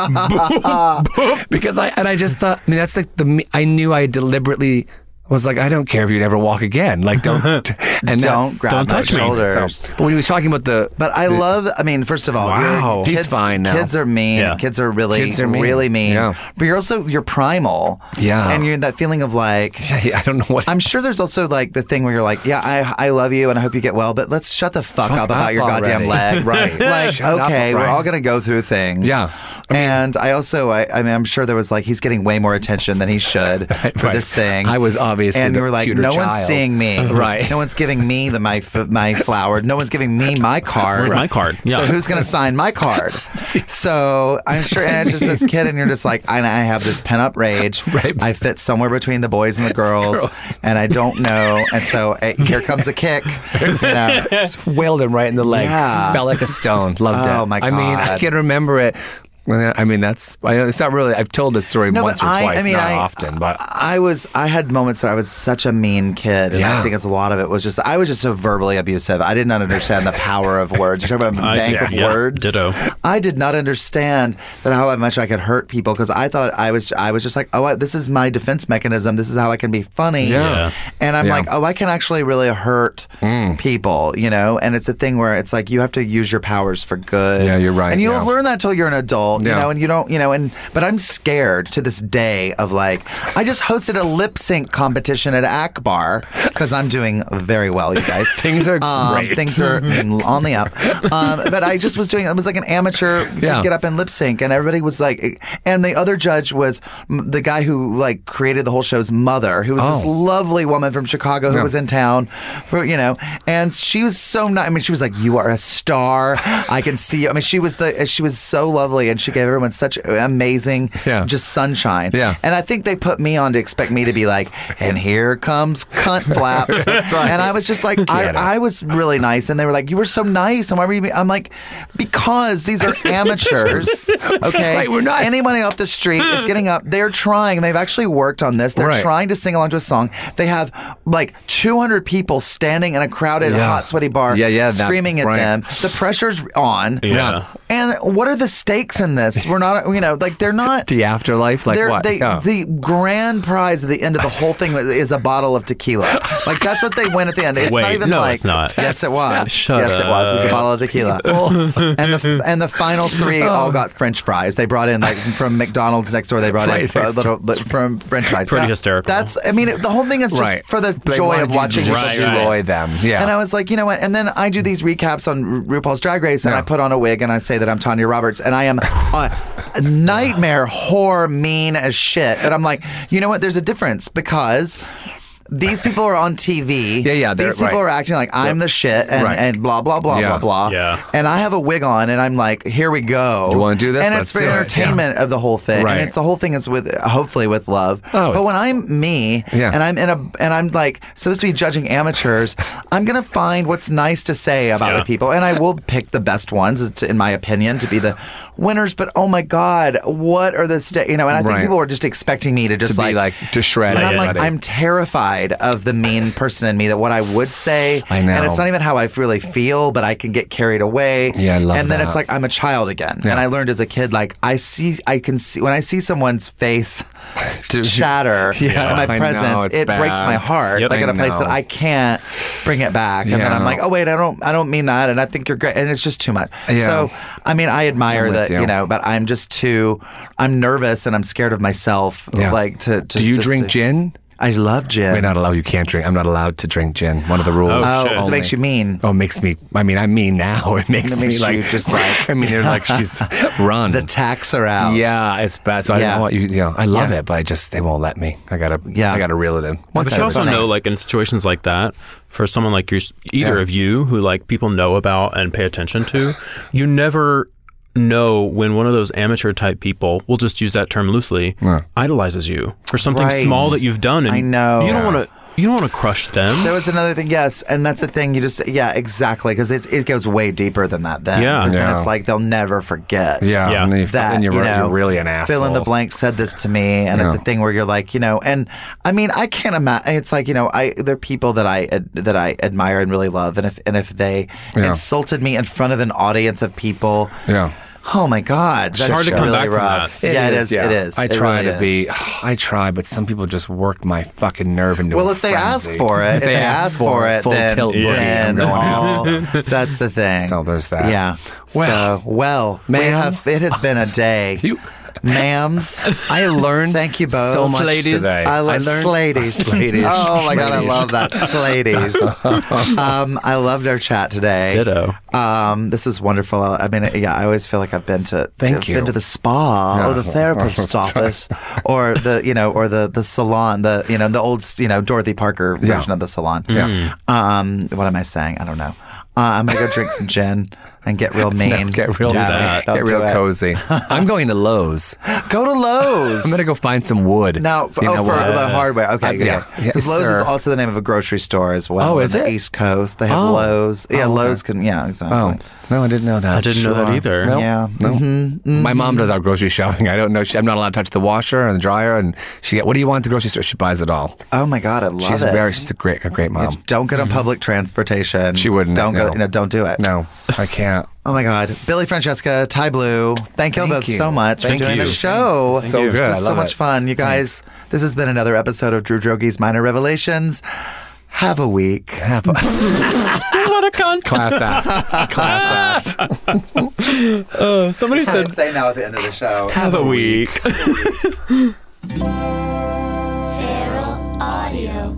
because I and I just thought, I mean, that's like the me- I knew I deliberately was like, I don't care if you never walk again. Like, don't and Don't grab don't my touch me. shoulders. So, but when he was talking about the, But I love. I mean, first of all, you're- Wow. kids, He's fine now. Kids are mean. Yeah. Kids are really, Kids are mean. really mean. Yeah. But you're also you're primal. Yeah. And you're that feeling of like. yeah, I don't know what. I'm sure there's also like the thing where you're like, yeah, I I love you and I hope you get well, but let's shut the fuck, Fuck up about up your goddamn leg. Right. Like, Shut up, okay, we're all gonna go through things. Yeah. and I also, I, I mean, I'm sure there was like he's getting way more attention than he should for Right. this thing. I was uh, obvious to and the you were like, cuter no one's seeing me. Right. No one's giving me the my f- my flower. No one's giving me my card. Where's my card? Yeah. So who's gonna sign my card? so I'm sure, and it's just this kid, and you're just like, I, I have this pent up rage. Right. I fit somewhere between the boys and the girls, Girls. and I don't know. And so uh, here comes a kick. You know. wailed him right in the leg. Yeah. Felt like a stone. Loved it. Oh, my god. I mean, I God. can remember it. When- I mean, that's. I, it's not really. I've told this story No, once or I- twice, I mean, not I- often, but I was I had moments where I was such a mean kid, and I think it's a lot of it was just I was just so verbally abusive. I did not understand the power of words. You're talking about a I- uh, bank yeah, of yeah, words. ditto. I did not understand that how much I could hurt people because I thought I was I was just like oh I, this is my defense mechanism. This is how I can be funny. Yeah. Yeah. And I'm Yeah. like oh I can actually really hurt mm. people, you know. And it's a thing where it's like you have to use your powers for good. Yeah, you're right, And you yeah. don't learn that till you're an adult, you Yeah. know. And you don't you know. And but I'm scared to this day of like I just hosted a lip sync competition at Akbar because I'm doing very well, you guys. Things are um, great. Things are on the up. Um, but I just was doing. It was like an amateur Yeah. get up and lip sync, and everybody was like, and the other judge was m- the guy who like created the whole show's mother, who was this Oh. lovely woman from Chicago who was in town for you know, and she was so nice. I mean, she was like, "You are a star. I can see you." I mean, she was the she was so lovely, and she gave everyone such amazing, Yeah. just sunshine. Yeah. And I think they put me on to expect me to be like, and here comes cunt flaps. That's right. And I was just like, I, I was really nice, and they were like, "You were so nice." And why were you? be-" I'm like, because these are amateurs. Okay, Right, we're not- Anybody off the street is getting up. They're trying. They've actually worked on this. They're Right. trying to sing along to a song. They have like 200 people standing in a crowded, Yeah. hot, sweaty bar, Yeah, yeah, that- screaming at right. them. The pressure's on. Yeah. And what are the stakes in this? We're not, you know, like they're not. the afterlife, like They're- what? They, Yeah. The grand prize at the end of the whole thing is a bottle of tequila. Like that's what they win at the end. It's not Wait, even no, like it's not. Yes, it was. Shut yes, it was. It was a bottle of tequila. Oh. and the and the final three Oh. all got French fries. They brought in like from McDonald's next door. They brought in fr- a it's- little from French fries. Pretty Yeah. hysterical. That's. I mean, it, the whole thing is just Right. for the They joy of watching just Right, do right. them. Yeah. And I was like, you know what? And then I do these recaps on RuPaul's Drag Race, and Yeah. I put on a wig and I say that I'm Tanya Roberts, and I am a nightmare, whore, mean as shit. And I'm like, you know what? There's a difference because. These people are on TV. Yeah, yeah, These people right. are acting like I'm the shit and, Right. and blah blah blah Yeah. blah blah. Yeah. And I have a wig on, and I'm like, here we go. You wanna do this? And Let's it's for do it. entertainment of the whole thing. Right. And it's the whole thing is with hopefully with love. Oh, but when I'm me, Yeah. and I'm in a and I'm like supposed to be judging amateurs, I'm gonna find what's nice to say about Yeah. the people, and I will pick the best ones, it's- in my opinion, to be the winners. But oh my god, what are the sta- you know? And I think Right. people are just expecting me to just to be like to shred and it. I'm like, I'm terrified of the mean person in me that what I would say. I know. And it's not even how I really feel, but I can get carried away. Yeah, I love And then that. it's like I'm a child again. Yeah. And I learned as a kid, like I see, I can see when I see someone's face shatter Yeah, in my I know, presence, it's it breaks my heart. Yep. like in I a place that. I can't bring it back. And then I'm like, oh wait, I don't, I don't mean that. And I think you're great. And it's just too much. Yeah. So I mean, I admire I'm with that, you. you. know, but I'm just too, I'm nervous and I'm scared of myself. Yeah. Like to, to Do you just drink to- gin? I love gin. We're not allowed. You can't drink. I'm not allowed to drink gin. One of the rules. Oh, Oh, shit. it makes you mean. Oh, it makes me. I mean, I'm mean now. It makes, It makes me like just like- I mean, they're like she's run. The tax are out. yeah, it's bad. So I don't want you. You know, I love Yeah. it, but I just they won't let me. I gotta. Yeah. I gotta reel it in. Once But you I also know, like in situations like that, for someone like your, either Yeah. of you who like people know about and pay attention to, you never know when one of those amateur type people, we'll just use that term loosely, idolizes you for something Right. small that you've done. And I know. You don't want to. You don't want to crush them. There was another thing, yes, and that's the thing. You just, yeah, exactly, because it, it goes way deeper than that. Then, Yeah. 'Cause then Yeah. it's like they'll never forget. Yeah, Yeah. And you, that then you're, you know, you're really an asshole. Fill in the blank said this to me, and Yeah. it's a thing where you're like, you know, and I mean, I can't imagine. It's like, you know, I there are people that I ad- that I admire and really love, and if and if they Yeah. insulted me in front of an audience of people, Yeah. Oh my God, that's hard to come really back from rough. that. yeah, it is. It is. I It try really to be. is. I try, but some people just work my fucking nerve into. Well, a if they ask for it, if, they, ask for it, full then, tilt boogie, then all, that's the thing. So there's that. Yeah. Well, so, well, we have. It has been a day, You- ma'ams. I learned Thank you both. so much Ladies. today. I love learned Sladies. Sladies. Oh my god, I love that Sladies. um, I loved our chat today. Ditto. Um, this was wonderful. I mean, yeah, I always feel like I've been to, Thank to you. been to the spa or the Yeah. therapist's office or the you know or the the salon, the you know the old you know Dorothy Parker version Yeah. of the salon. Yeah. Um, what am I saying? I don't know. Uh, I'm gonna go drink some gin and get real mean. Get real, Yeah, don't get real it. cozy. I'm going to Lowe's. Go to Lowe's. I'm gonna go find some wood. Now, f- You oh, know for what? the hardware. Okay, Uh, okay. yeah. Yes, Because Lowe's sir. is also the name of a grocery store as well. Oh, on is the it? East Coast. They have Oh. Lowe's. Yeah, Oh, Lowe's can. Yeah, exactly. Oh no, I didn't know that. I didn't know that either. No, Yeah. no. Mm-hmm. My mom does our grocery shopping. I don't know. She, I'm not allowed to touch the washer and the dryer. And she, what do you want at the grocery store? She buys it all. Oh my God, I love She's it. a very, she's a great, a great mom. Don't get on public transportation. She wouldn't, Don't no. go. You know, don't do it. No, I can't. Oh my God, Billy, Francesca, Ty Blue. Thank you both you. so much Thank for doing you. the show. So you. good. This I was so much it. fun, you guys. This has been another episode of Drew Droege's Minor Revelations. Have a week. Have a what a cunt. class act. Class act. Uh, somebody said, Say now at the end of the show. have a week. Feral Audio.